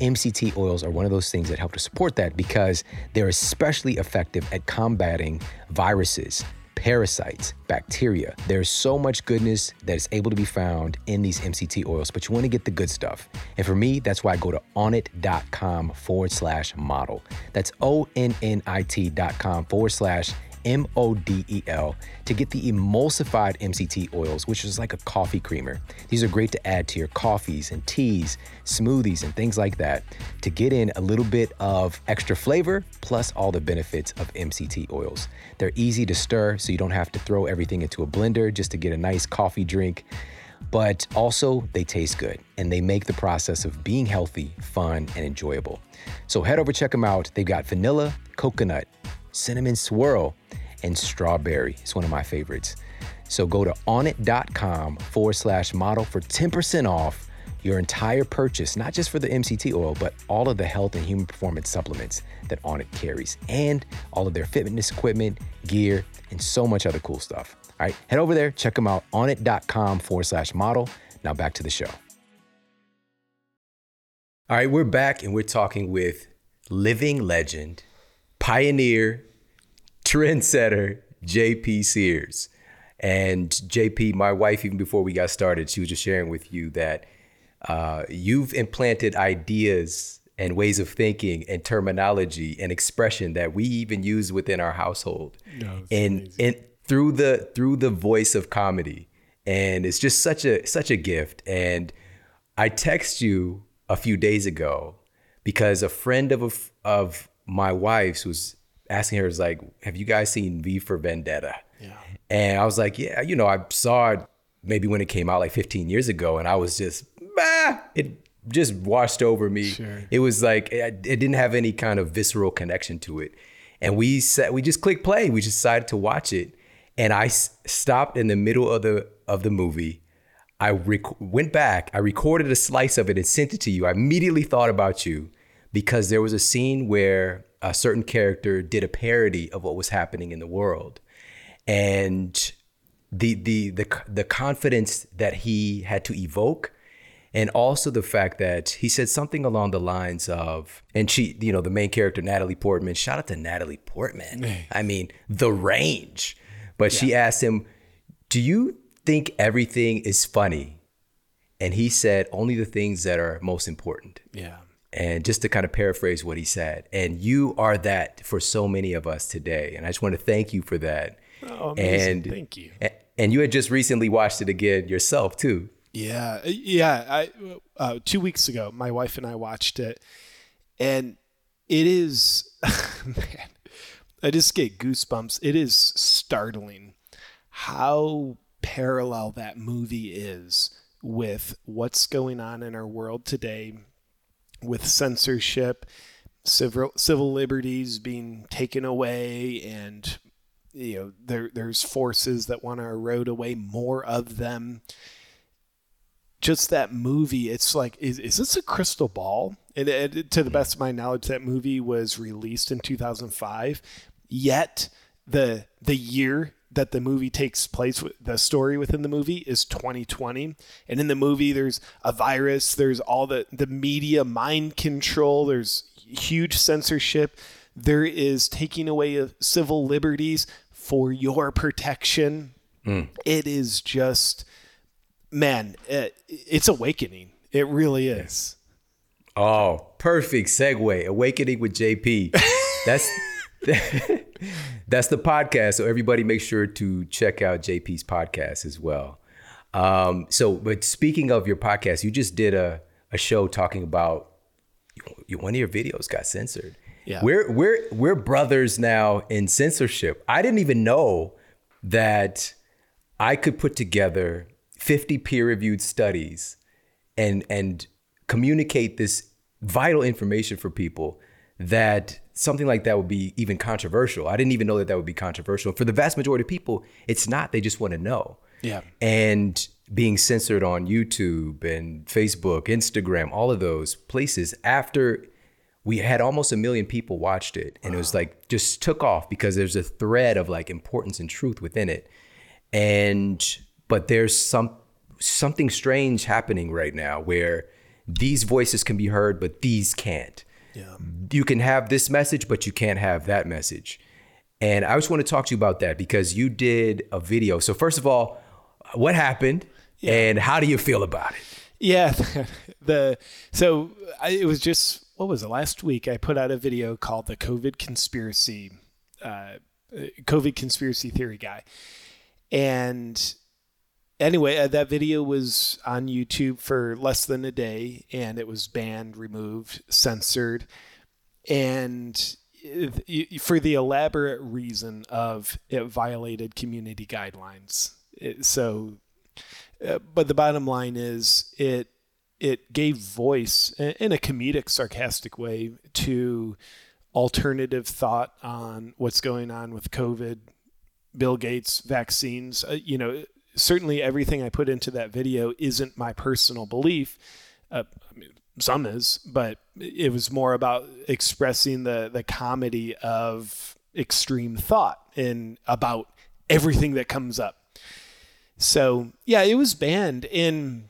MCT oils are one of those things that help to support that because they're especially effective at combating viruses, parasites, bacteria. There's so much goodness that is able to be found in these MCT oils, but you want to get the good stuff. And for me, that's why I go to onnit.com forward slash model. That's O N N I T.com forward slash M O D E L, to get the emulsified MCT oils, which is like a coffee creamer. These are great to add to your coffees and teas, smoothies, and things like that to get in a little bit of extra flavor plus all the benefits of MCT oils. They're easy to stir, so you don't have to throw everything into a blender just to get a nice coffee drink but also they taste good and they make the process of being healthy fun and enjoyable. So head over, check them out. They've got vanilla, coconut, cinnamon swirl, and strawberry. It's one of my favorites. So go to onnit.com forward slash model for 10% off your entire purchase, not just for the MCT oil, but all of the health and human performance supplements that Onnit carries, and all of their fitness equipment, gear, and so much other cool stuff. All right, head over there, check them out, onnit.com forward slash model. Now back to the show. All right, we're back and we're talking with living legend, pioneer, trendsetter, JP Sears. And JP, my wife, even before we got started, she was just sharing with you that uh, you've implanted ideas and ways of thinking and terminology and expression that we even use within our household. No, and and through the through the voice of comedy. And it's just such a such a gift. And I text you a few days ago because a friend of a, of my wife's was asking her, is like, "Have you guys seen V for Vendetta?" Yeah. And I was like, "Yeah, you know, I saw it maybe when it came out like 15 years ago, and I was just, bah, it just washed over me. Sure. It was like it, it didn't have any kind of visceral connection to it." And we said we just clicked play. We decided to watch it, and I s- stopped in the middle of the of the movie. I rec- went back. I recorded a slice of it and sent it to you. I immediately thought about you because there was a scene where a certain character did a parody of what was happening in the world, and the the the the confidence that he had to evoke and also the fact that he said something along the lines of and she you know the main character natalie portman shout out to natalie portman. I mean the range. But yeah. she asked him do you think everything is funny? And he said only the things that are most important. Yeah and just to kind of paraphrase what he said and you are that for so many of us today. And i just want to thank you for that. Oh, amazing. and thank you. and you had just recently watched it again yourself too. Yeah yeah i uh, two weeks ago my wife and i watched it. And it is (laughs) man i just get goosebumps. It is startling how parallel that movie is with what's going on in our world today with censorship, civil civil liberties being taken away, and you know there there's forces that want to erode away more of them. Just that movie, it's like, is, is this a crystal ball? And it, to the best of my knowledge, that movie was released in 2005. Yet the the year that the movie takes place with the story within the movie is 2020 and in the movie there's a virus there's all the the media mind control there's huge censorship there is taking away of civil liberties for your protection mm. it is just man it, it's awakening It really is. Oh, perfect segue. Awakening with JP. (laughs) That's (laughs) that's the podcast. So everybody make sure to check out JP's podcast as well. Um, so, but speaking of your podcast, you just did a, a show talking about one of your videos got censored. Yeah. We're we're we're brothers now in censorship. I didn't even know that I could put together 50 peer-reviewed studies and and communicate this vital information for people that something like that would be even controversial. I didn't even know that that would be controversial. For the vast majority of people, it's not. They just want to know. Yeah. And being censored on YouTube and Facebook, Instagram, all of those places after we had almost a million people watched it and wow. it was like just took off because there's a thread of like importance and truth within it. And but there's some something strange happening right now where these voices can be heard but these can't yeah. You can have this message, but you can't have that message. And I just want to talk to you about that because you did a video. So first of all, what happened yeah. and how do you feel about it? Yeah, (laughs) the so I, it was just what was it last week? I put out a video called the COVID conspiracy, uh, COVID conspiracy theory guy, and anyway, uh, that video was on YouTube for less than a day and it was banned, removed, censored. And for the elaborate reason of it violated community guidelines. It, so, uh, but the bottom line is it it gave voice in a comedic, sarcastic way to alternative thought on what's going on with COVID, Bill Gates vaccines. Uh, you know, certainly everything I put into that video isn't my personal belief. Uh, I mean, some is, but it was more about expressing the the comedy of extreme thought and about everything that comes up. So yeah, it was banned. And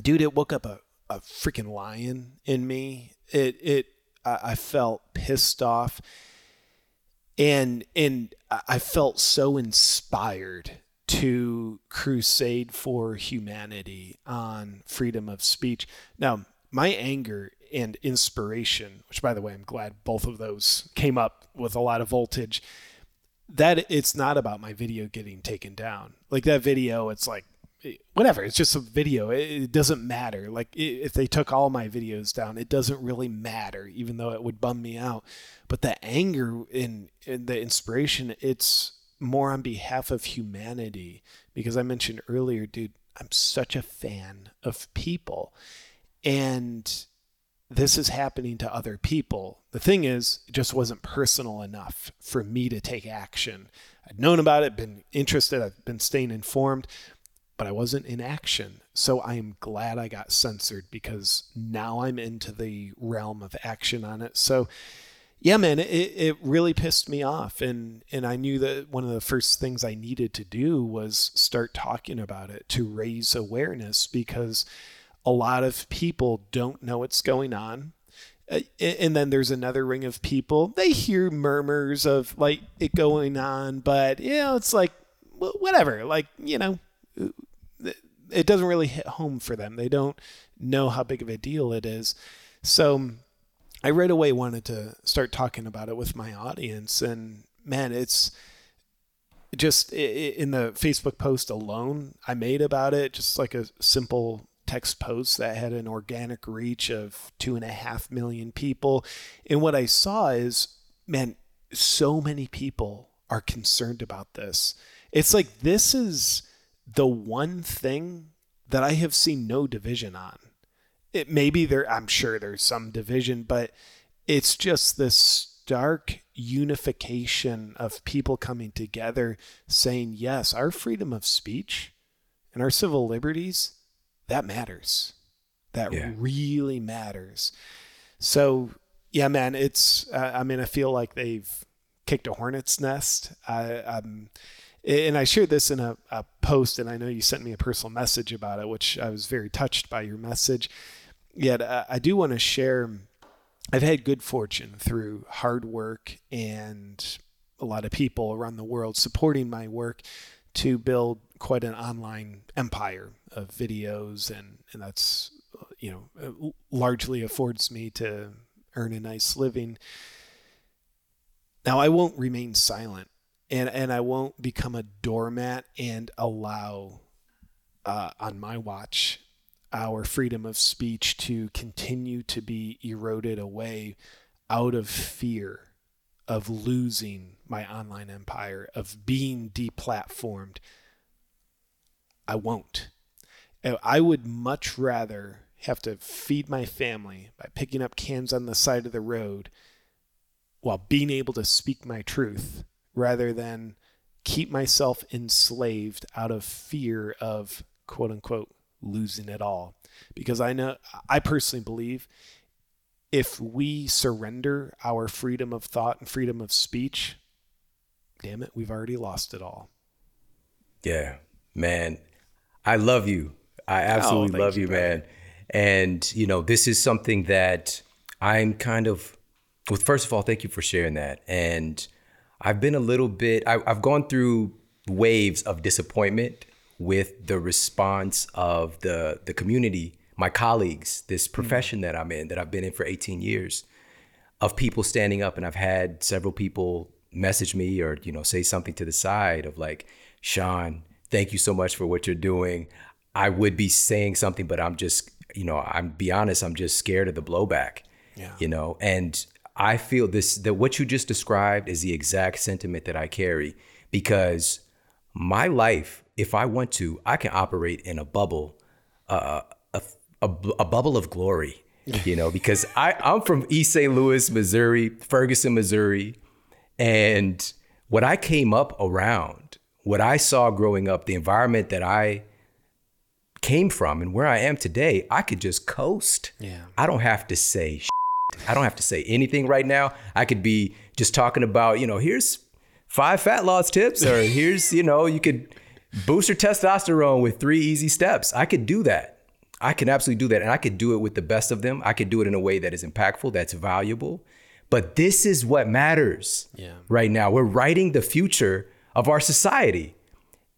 dude, it woke up a, a freaking lion in me. It it I felt pissed off and and I felt so inspired to crusade for humanity on freedom of speech. Now, my anger and inspiration, which by the way, I'm glad both of those came up with a lot of voltage, that it's not about my video getting taken down. Like that video, it's like whatever it's just a video it, doesn't matter like if they took all my videos down it doesn't really matter even though it would bum me out but the anger and, and the inspiration it's more on behalf of humanity because I mentioned earlier, dude, I'm such a fan of people. And this is happening to other people. The thing is, it just wasn't personal enough for me to take action. I'd known about it, been interested, I've been staying informed, but I wasn't in action. So I am glad I got censored because now I'm into the realm of action on it. So yeah, man, it, it really pissed me off. And, and I knew that one of the first things I needed to do was start talking about it to raise awareness because a lot of people don't know what's going on. Uh, and then there's another ring of people, they hear murmurs of like it going on, but you know, it's like, whatever, like, you know, it doesn't really hit home for them. They don't know how big of a deal it is. So, I right away wanted to start talking about it with my audience. And man, it's just in the Facebook post alone I made about it, just like a simple text post that had an organic reach of two and a half million people. And what I saw is, man, so many people are concerned about this. It's like this is the one thing that I have seen no division on it maybe there I'm sure there's some division, but it's just this stark unification of people coming together saying, yes, our freedom of speech and our civil liberties, that matters. That yeah. really matters. So, yeah, man, it's, uh, I mean, I feel like they've kicked a hornet's nest. I, I'm, and I shared this in a, a post, and I know you sent me a personal message about it, which I was very touched by your message yet uh, I do want to share. I've had good fortune through hard work and a lot of people around the world supporting my work to build quite an online empire of videos and and that's you know, uh, largely affords me to earn a nice living. Now I won't remain silent and and I won't become a doormat and allow uh, on my watch our freedom of speech to continue to be eroded away out of fear of losing my online empire, of being deplatformed. I won't. I would much rather have to feed my family by picking up cans on the side of the road while being able to speak my truth rather than keep myself enslaved out of fear of quote unquote losing it all. Because I know, I personally believe if we surrender our freedom of thought and freedom of speech, damn it, we've already lost it all. Yeah, man. I love you. I oh, absolutely oh, love you, you man. And, you know, this is something that I'm kind of, well, first of all, thank you for sharing that. And I've been a little bit, I, I've gone through waves of disappointment with the response of the the community, my colleagues, this mm. profession mm that I'm in, that I've been in for 18 years, of people standing up, and I've had several people message me or you know say something to the side of like, Shawn, thank you so much for what you're doing. I would be saying something, but I'm just, you know, I'm be honest, I'm just scared of the blowback. Yeah. You know, and I feel this that what you just described is the exact sentiment that I carry because my life, if I want to, I can operate in a bubble, uh, a, a, a bubble of glory, (laughs) you know, because I, I'm from East St. Louis, Missouri, Ferguson, Missouri. And what I came up around, what I saw growing up, the environment that I came from and where I am today, I could just coast. Yeah. I don't have to say (laughs) shit. I don't have to say anything right now. I could be just talking about, you know, here's five fat loss tips, or here's, you know, you could boost your testosterone with three easy steps. I could do that. I can absolutely do that. And I could do it with the best of them. I could do it in a way that is impactful, that's valuable. But this is what matters yeah. right now. We're writing the future of our society.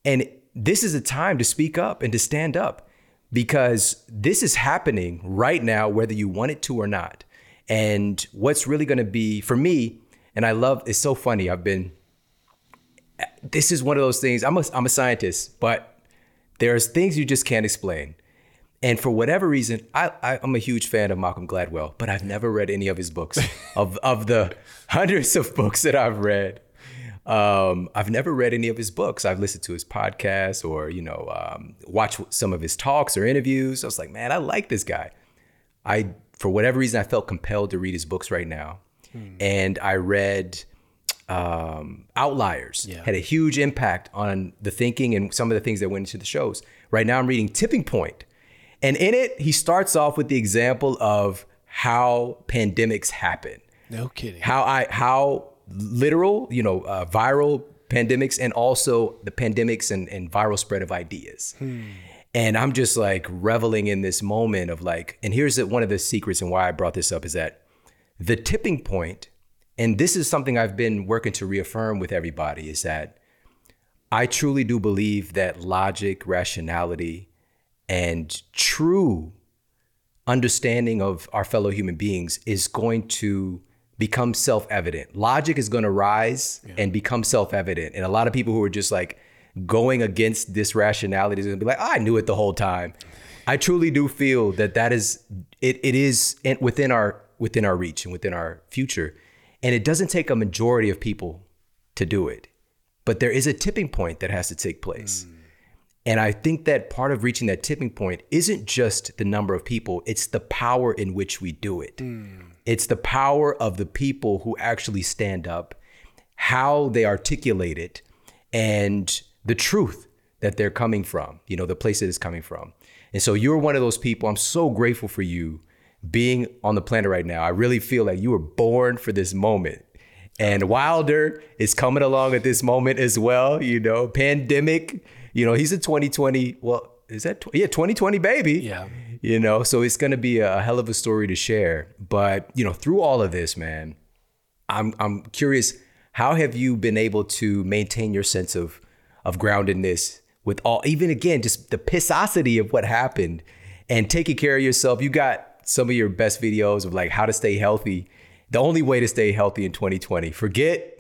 And this is a time to speak up and to stand up because this is happening right now, whether you want it to or not. And what's really going to be for me, and I love it's so funny. I've been this is one of those things. I'm a I'm a scientist, but there's things you just can't explain. And for whatever reason, I, I am a huge fan of Malcolm Gladwell, but I've never read any of his books. (laughs) of of the hundreds of books that I've read, um, I've never read any of his books. I've listened to his podcast or you know um, watched some of his talks or interviews. I was like, man, I like this guy. I for whatever reason, I felt compelled to read his books right now. Hmm. And I read um, Outliers, yeah. had a huge impact on the thinking and some of the things that went into the shows. Right now, I'm reading Tipping And in it, he starts off with the example of how pandemics happen. No kidding. How I how literal, you know, uh, viral pandemics and also the pandemics and, and viral spread of ideas. Hmm. And I'm just like reveling in this moment of like, and here's the, one of the secrets and why I brought this up is that the tipping point, and this is something I've been working to reaffirm with everybody, is that I truly do believe that logic, rationality, and true understanding of our fellow human beings is going to become self evident. Logic is going to rise yeah. and become self evident. And a lot of people who are just like, going against this rationality is going to be like, oh, I knew it the whole time. I truly do feel that that is it. It is within our within our reach and within our future, and it doesn't take a majority of people to do it, but there is a tipping point that has to take place. Mm. And I think that part of reaching that tipping point isn't just the number of people, it's the power in which we do it. Mm. It's the power of the people who actually stand up, how they articulate it, and the truth that they're coming from, you know, the place that it's coming from. And so you're one of those people. I'm so grateful for you being on the planet right now. I really feel like you were born for this moment. And Wilder is coming along at this moment as well, you know, pandemic, you know, he's a 2020, well, is that, tw- yeah, 2020 baby. Yeah. You know, so it's going to be a hell of a story to share. But, you know, through all of this, man, I'm, I'm curious, how have you been able to maintain your sense of of groundedness with all even again just the pissosity of what happened and taking care of yourself. You got some of your best videos of like how to stay healthy. The only way to stay healthy in 2020. Forget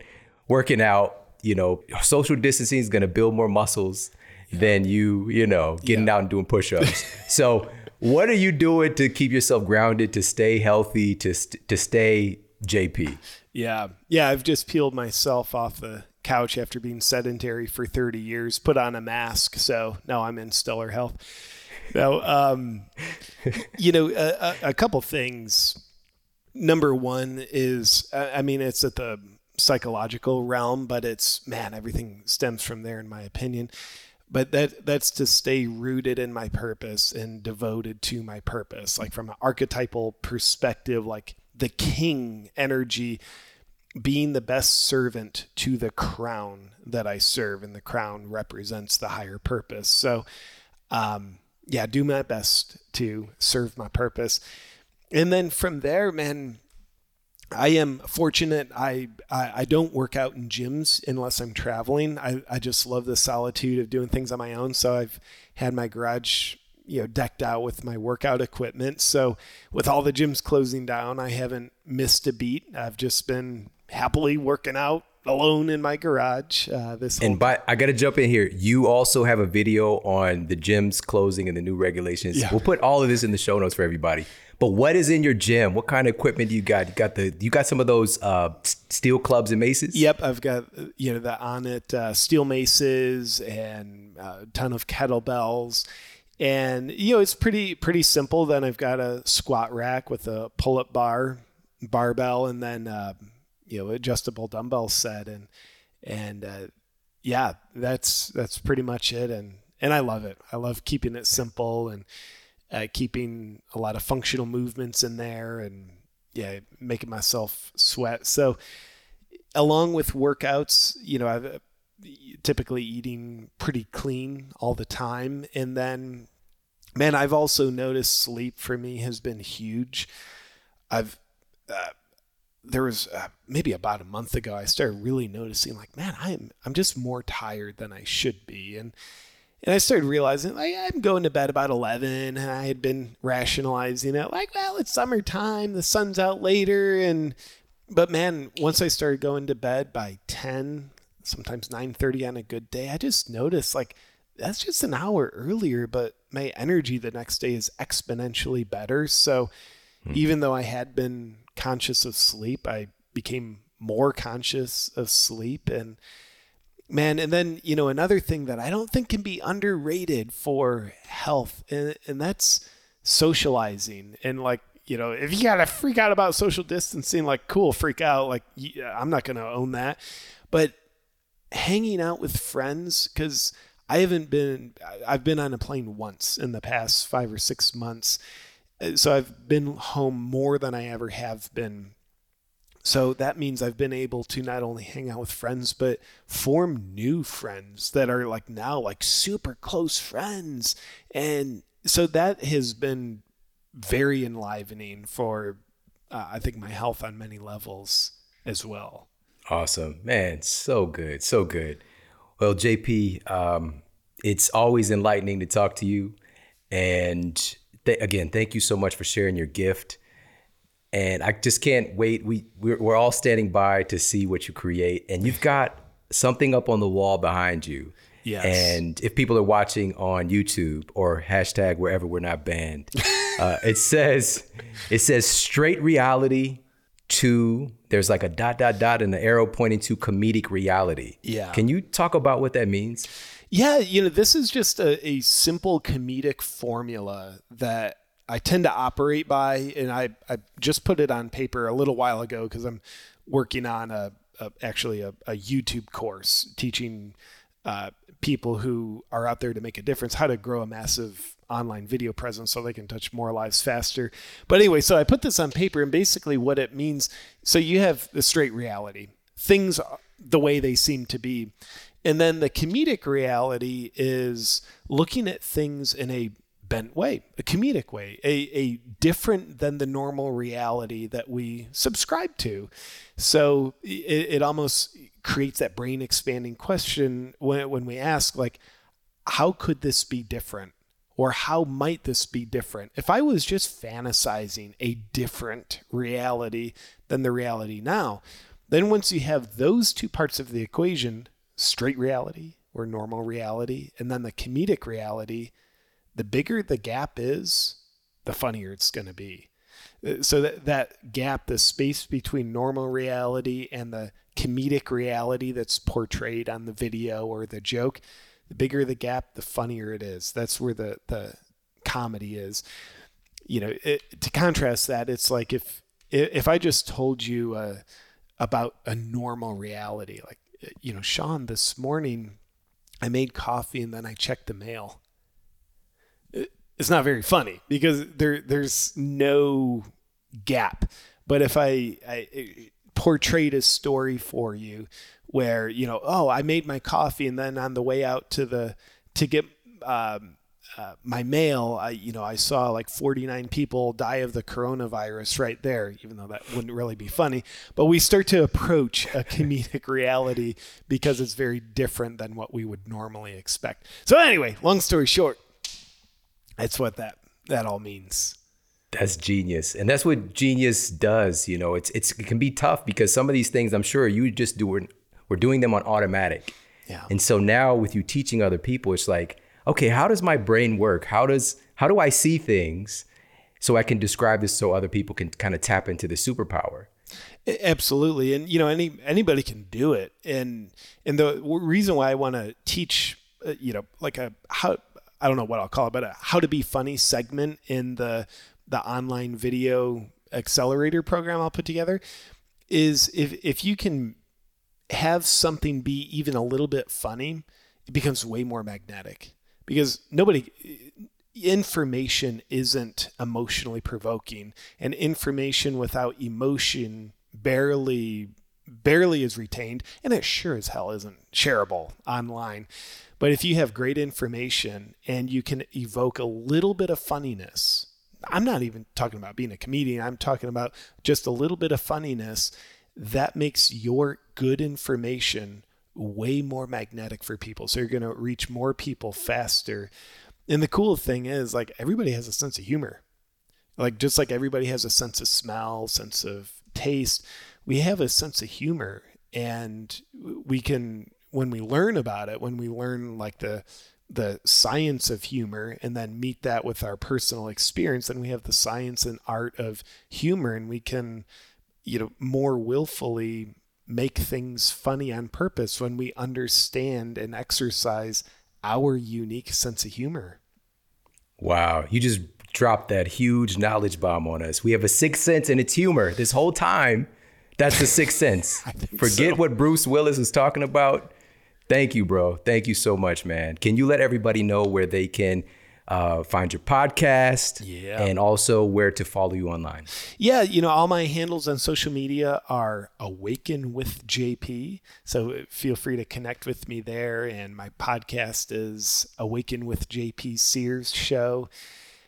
working out. You know, social distancing is going to build more muscles yeah. than you, you know, getting yeah. out and doing push-ups. (laughs) so, what are you doing to keep yourself grounded, to stay healthy, to st- to stay JP? Yeah, yeah. I've just peeled myself off the couch after being sedentary for 30 years, put on a mask, so now I'm in stellar health. Now, um, you know, a, a, couple things. Number one is, I mean, it's at the psychological realm, but it's man, everything stems from there, in my opinion. But that that's to stay rooted in my purpose and devoted to my purpose, like from an archetypal perspective, like the king energy being the best servant to the crown that I serve, and the crown represents the higher purpose. So, um, yeah, do my best to serve my purpose. And then from there, man, I am fortunate. I, I, I don't work out in gyms unless I'm traveling. I, I just love the solitude of doing things on my own. So I've had my garage, you know, decked out with my workout equipment. So with all the gyms closing down, I haven't missed a beat. I've just been happily working out alone in my garage. Uh, this and by I got to jump in here. You also have a video on the gyms closing and the new regulations. Yeah. We'll put all of this in the show notes for everybody. But what is in your gym? What kind of equipment do you got? You got the you got some of those uh, steel clubs and maces. Yep, I've got you know the Onnit uh, steel maces and a ton of kettlebells. And you know it's pretty pretty simple. Then I've got a squat rack with a pull up bar, barbell, and then uh, you know adjustable dumbbell set and and uh, yeah that's that's pretty much it and and I love it. I love keeping it simple and uh, keeping a lot of functional movements in there and yeah making myself sweat. So along with workouts you know I've uh, typically eating pretty clean all the time and then man I've also noticed sleep for me has been huge. I've uh, there was uh, maybe about a month ago I started really noticing like man I'm I'm just more tired than I should be and and I started realizing like I'm going to bed about 11 and I had been rationalizing it like well it's summertime the sun's out later and but man once I started going to bed by 10 sometimes 9:30 on a good day I just noticed like that's just an hour earlier but my energy the next day is exponentially better so hmm. even though I had been conscious of sleep. I became more conscious of sleep. And man and then you know another thing that i don't think can be underrated for health and, and that's socializing. And like you know if you gotta freak out about social distancing like cool freak out. Like i'm not gonna own that. But hanging out with friends because i haven't been i've been on a plane once in the past five or six months so I've been home more than I ever have been. So that means I've been able to not only hang out with friends, but form new friends that are like now like super close friends. And so that has been very enlivening for, uh, I think, my health on many levels as well. Awesome. Man, so good. So good. Well, JP, um, it's always enlightening to talk to you. And th- again, thank you so much for sharing your gift. And I just can't wait. We we're, we're all standing by to see what you create, and you've got something up on the wall behind you. Yes. And if people are watching on YouTube or hashtag wherever we're not banned, (laughs) uh, it says it says straight reality to there's like a dot dot dot and the arrow pointing to comedic reality. Yeah. Can you talk about what that means? Yeah, you know, this is just a, a simple comedic formula that I tend to operate by, and I, I just put it on paper a little while ago because I'm working on a, a actually a, a, YouTube course teaching uh, people who are out there to make a difference how to grow a massive online video presence so they can touch more lives faster. But anyway, so I put this on paper, and basically what it means. So you have the straight reality, things the way they seem to be, and then the comedic reality is looking at things in a bent way, a comedic way, a, a different than the normal reality that we subscribe to. So it, it almost creates that brain expanding question when, when we ask, like, how could this be different? Or how might this be different? If I was just fantasizing a different reality than the reality now, then once you have those two parts of the equation, straight reality or normal reality, and then the comedic reality, the bigger the gap is, the funnier it's going to be. Uh, so that that gap, the space between normal reality and the comedic reality that's portrayed on the video or the joke, the bigger the gap, the funnier it is. That's where the the comedy is. You know, it, to contrast that, it's like if if I just told you uh, about a normal reality, like you know, Shawn, this morning I made coffee and then I checked the mail. It's not very funny because there there's no gap. But if I, I portrayed a story for you where you know, oh, I made my coffee and then on the way out to the to get um, uh, my mail, I you know I saw like 49 people die of the coronavirus right there, even though that wouldn't really be funny. But we start to approach a (laughs) comedic reality because it's very different than what we would normally expect. So anyway, long story short, that's what that that all means. That's genius, and that's what genius does. You know, it's, it's it can be tough because some of these things, I'm sure you just do we're doing them on automatic. Yeah. And so now with you teaching other people, it's like okay, how does my brain work? How does how do I see things so I can describe this so other people can kind of tap into the superpower? Absolutely, and you know, any anybody can do it, and and the reason why I want to teach, uh, you know, like a how I don't know what I'll call it, but a how to be funny segment in the the online video accelerator program I'll put together is if if you can have something be even a little bit funny, it becomes way more magnetic because nobody information isn't emotionally provoking and information without emotion barely barely is retained and it sure as hell isn't shareable online. But if you have great information and you can evoke a little bit of funniness i'm not even talking about being a comedian i'm talking about just a little bit of funniness that makes your good information way more magnetic for people. So you're going to reach more people faster. And the cool thing is, like, everybody has a sense of humor. Like, just like everybody has a sense of smell, sense of taste, we have a sense of humor. And we can, when we learn about it, when we learn like the, the science of humor and then meet that with our personal experience, then we have the science and art of humor and we can, you know, more willfully make things funny on purpose when we understand and exercise our unique sense of humor. Wow, you just dropped that huge knowledge bomb on us. We have a sixth sense and it's humor. This whole time, that's the sixth sense. (laughs) Forget so. what Bruce Willis was talking about. Thank you, bro. Thank you so much, man. Can you let everybody know where they can uh, find your podcast, yeah. and also where to follow you online. Yeah, you know, all my handles on social media are Awaken with JP. So feel free to connect with me there. And my podcast is Awaken with JP Sears Show.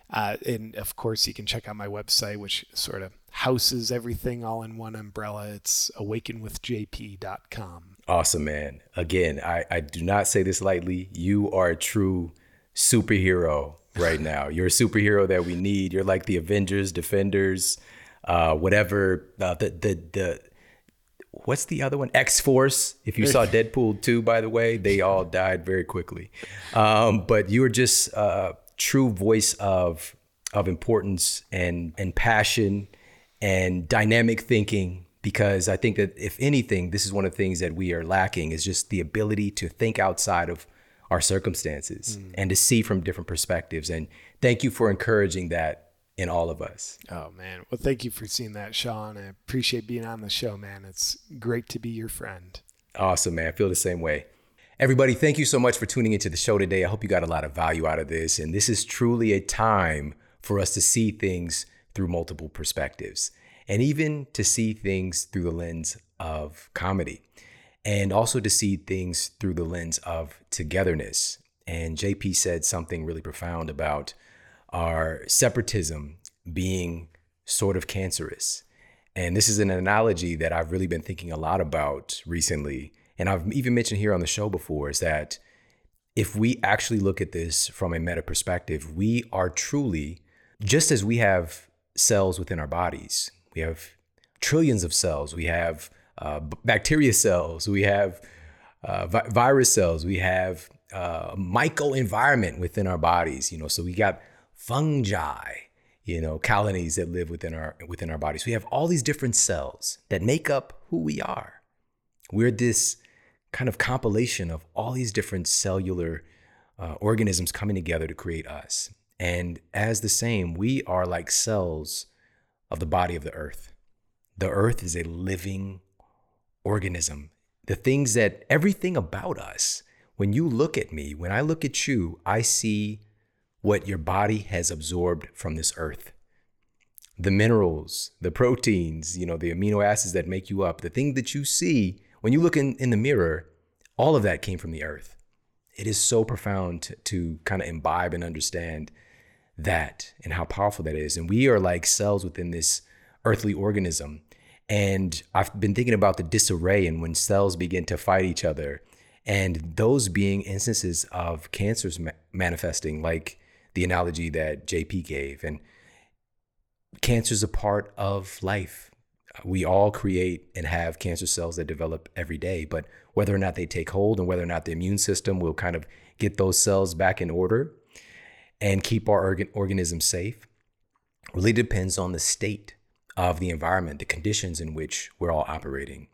Uh, and of course, you can check out my website, which sort of houses everything all in one umbrella. It's awakenwithjp.com. Awesome, man. Again, I, I do not say this lightly. You are a true superhero right now. You're a superhero that we need. You're like the Avengers, Defenders, uh, whatever. Uh, the the the what's the other one? X Force. If you saw (laughs) Deadpool 2, by the way, they all died very quickly. Um, but you are just a true voice of of importance and and passion and dynamic thinking because I think that if anything, this is one of the things that we are lacking is just the ability to think outside of our circumstances mm. and to see from different perspectives. And thank you for encouraging that in all of us. Oh man. Well, thank you for seeing that, Shawn. I appreciate being on the show, man. It's great to be your friend. Awesome, man. I feel the same way. Everybody, thank you so much for tuning into the show today. I hope you got a lot of value out of this. And this is truly a time for us to see things through multiple perspectives and even to see things through the lens of comedy and also to see things through the lens of togetherness. And JP said something really profound about our separatism being sort of cancerous. And this is an analogy that I've really been thinking a lot about recently. And I've even mentioned here on the show before is that if we actually look at this from a meta perspective, we are truly, just as we have cells within our bodies, we have trillions of cells, we have uh, bacteria cells, we have uh, vi- virus cells, we have uh, microenvironment within our bodies. You know, so we got fungi, you know, colonies that live within our within our bodies. We have all these different cells that make up who we are. We're this kind of compilation of all these different cellular uh, organisms coming together to create us. And as the same, we are like cells of the body of the earth. The earth is a living organism. The things that everything about us, when you look at me, when I look at you, I see what your body has absorbed from this earth. The minerals, the proteins, you know, the amino acids that make you up, the thing that you see when you look in, in the mirror, all of that came from the earth. It is so profound to, to kind of imbibe and understand that and how powerful that is. And we are like cells within this earthly organism. And I've been thinking about the disarray and when cells begin to fight each other, and those being instances of cancers ma- manifesting, like the analogy that JP gave. And cancer is a part of life we all create and have cancer cells that develop every day, but whether or not they take hold and whether or not the immune system will kind of get those cells back in order and keep our organ- organism safe really depends on the state of the environment, the conditions in which we're all operating.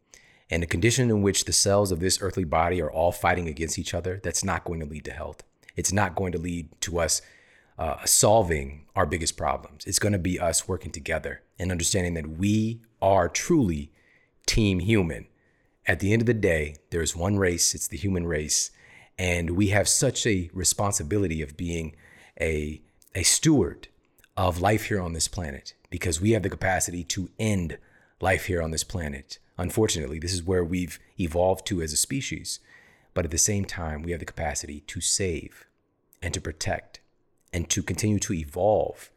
And the condition in which the cells of this earthly body are all fighting against each other, that's not going to lead to health. It's not going to lead to us uh, solving our biggest problems. It's going to be us working together and understanding that we are truly team human. At the end of the day, there's one race, it's the human race. And we have such a responsibility of being a, a steward of life here on this planet because we have the capacity to end life here on this planet. Unfortunately, this is where we've evolved to as a species. But at the same time, we have the capacity to save and to protect and to continue to evolve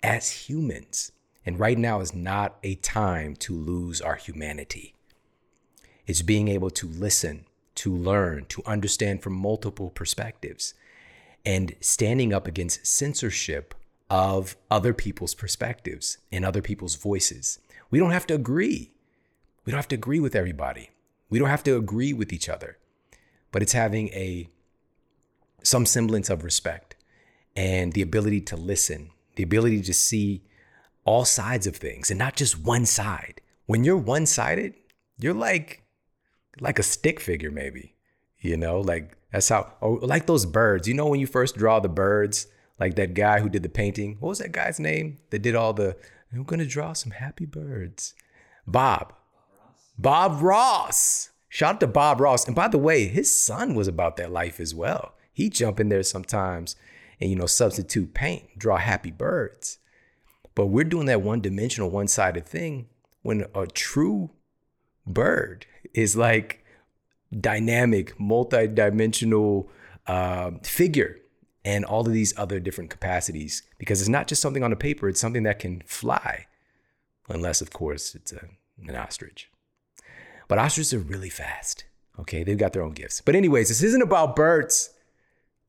as humans. And right now is not a time to lose our humanity. It's being able to listen, to learn, to understand from multiple perspectives, and standing up against censorship of other people's perspectives and other people's voices. We don't have to agree. We don't have to agree with everybody. We don't have to agree with each other. But it's having a some semblance of respect and the ability to listen, the ability to see all sides of things and not just one side. When you're one-sided, you're like like a stick figure maybe. You know, like that's how or like those birds. You know when you first draw the birds, like that guy who did the painting. What was that guy's name that did all the I'm going to draw some happy birds. Bob. Bob Ross. Shout out to Bob Ross. And by the way, his son was about that life as well. He jump in there sometimes and you know substitute paint, draw happy birds. But we're doing that one dimensional, one sided thing when a true bird is like dynamic, multi dimensional uh, figure and all of these other different capacities because it's not just something on a paper, it's something that can fly, unless, of course, it's a, an ostrich. But ostriches are really fast. Okay, they've got their own gifts. But, anyways, this isn't about birds.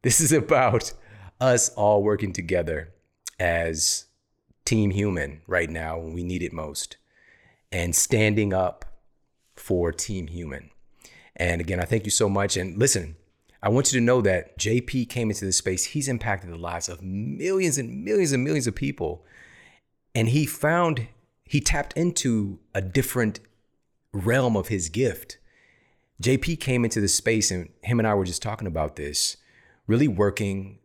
This is about us all working together as Team Human right now when we need it most and standing up for Team Human. And again, I thank you so much. And listen, I want you to know that JP came into this space. He's impacted the lives of millions and millions and millions of people. And he found, he tapped into a different realm of his gift. JP came into this space, and him and I were just talking about this, really working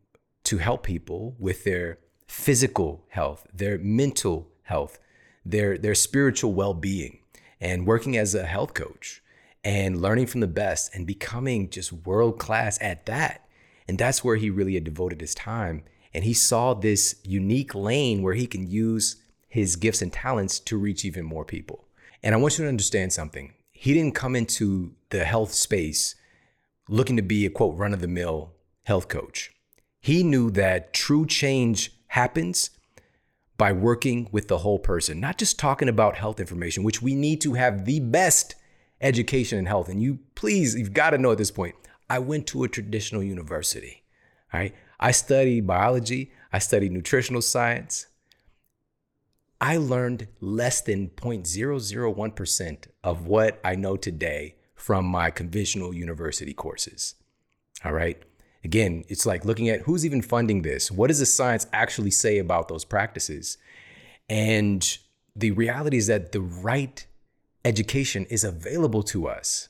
to help people with their physical health, their mental health, their, their spiritual well being, and working as a health coach and learning from the best and becoming just world class at that. And that's where he really had devoted his time. And he saw this unique lane where he can use his gifts and talents to reach even more people. And I want you to understand something. He didn't come into the health space looking to be a quote run of the mill health coach. He knew that true change happens by working with the whole person, not just talking about health information, which we need to have the best education and health. And you please, you've got to know at this point, I went to a traditional university. All right. I studied biology, I studied nutritional science. I learned less than 0.001% of what I know today from my conventional university courses. All right. Again, it's like looking at who's even funding this. What does the science actually say about those practices? And the reality is that the right education is available to us,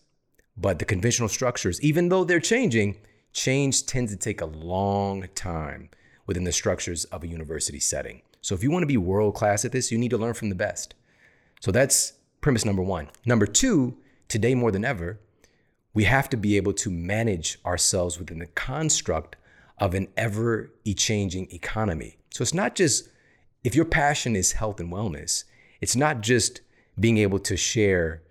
but the conventional structures, even though they're changing, change tends to take a long time within the structures of a university setting. So if you want to be world class at this, you need to learn from the best. So that's premise number one. Number two, today more than ever, we have to be able to manage ourselves within the construct of an ever changing economy. So it's not just if your passion is health and wellness, it's not just being able to share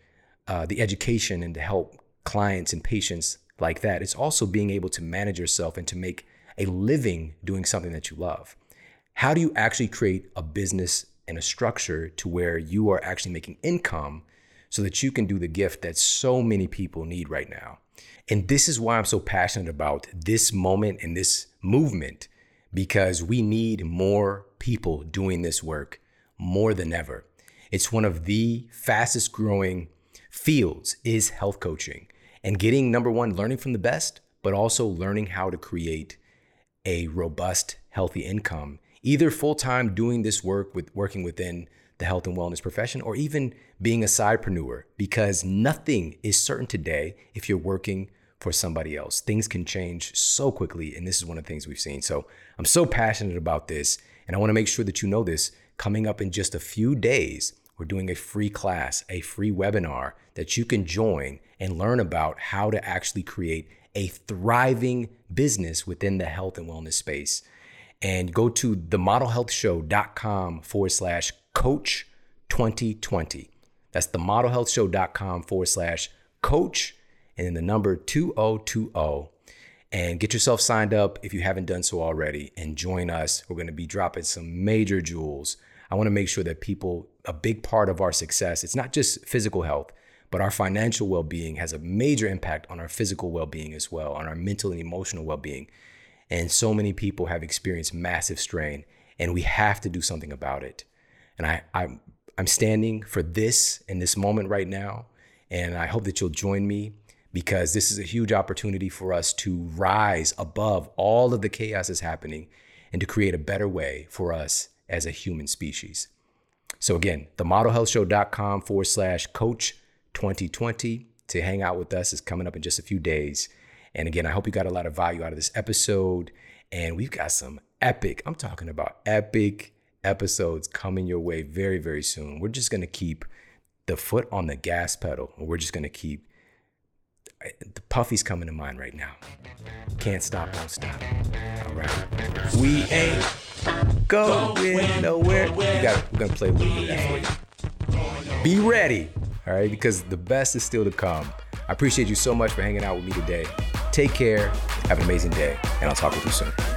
uh, the education and to help clients and patients like that. It's also being able to manage yourself and to make a living doing something that you love. How do you actually create a business and a structure to where you are actually making income so that you can do the gift that so many people need right now? And this is why I'm so passionate about this moment and this movement because we need more people doing this work more than ever. It's one of the fastest growing fields is health coaching and getting number one learning from the best, but also learning how to create a robust healthy income, either full-time doing this work with working within the health and wellness profession or even being a sidepreneur because nothing is certain today if you're working for somebody else. Things can change so quickly and this is one of the things we've seen. So, I'm so passionate about this and I want to make sure that you know this coming up in just a few days we're doing a free class, a free webinar that you can join and learn about how to actually create a thriving business within the health and wellness space. And go to themodelhealthshow.com forward slash coach 2020. That's themodelhealthshow.com forward slash coach and then the number 2020 and get yourself signed up if you haven't done so already and join us. We're going to be dropping some major jewels I want to make sure that people, a big part of our success, it's not just physical health, but our financial well being has a major impact on our physical well being as well, on our mental and emotional well being. And so many people have experienced massive strain, and we have to do something about it. And I, I'm, I'm standing for this in this moment right now. And I hope that you'll join me because this is a huge opportunity for us to rise above all of the chaos that's happening and to create a better way for us as a human species. So again, themodelhealthshow.com forward slash coach 2020 to hang out with us is coming up in just a few days. And again, I hope you got a lot of value out of this episode. And we've got some epic, I'm talking about epic episodes coming your way very, very soon. We're just going to keep the foot on the gas pedal. and We're just going to keep the puffy's coming to mind right now. Can't stop, won't stop. All right. We ain't going nowhere. We got, we're gonna play a little bit of that for you. Be ready, all right, because the best is still to come. I appreciate you so much for hanging out with me today. Take care, have an amazing day, and I'll talk with you soon.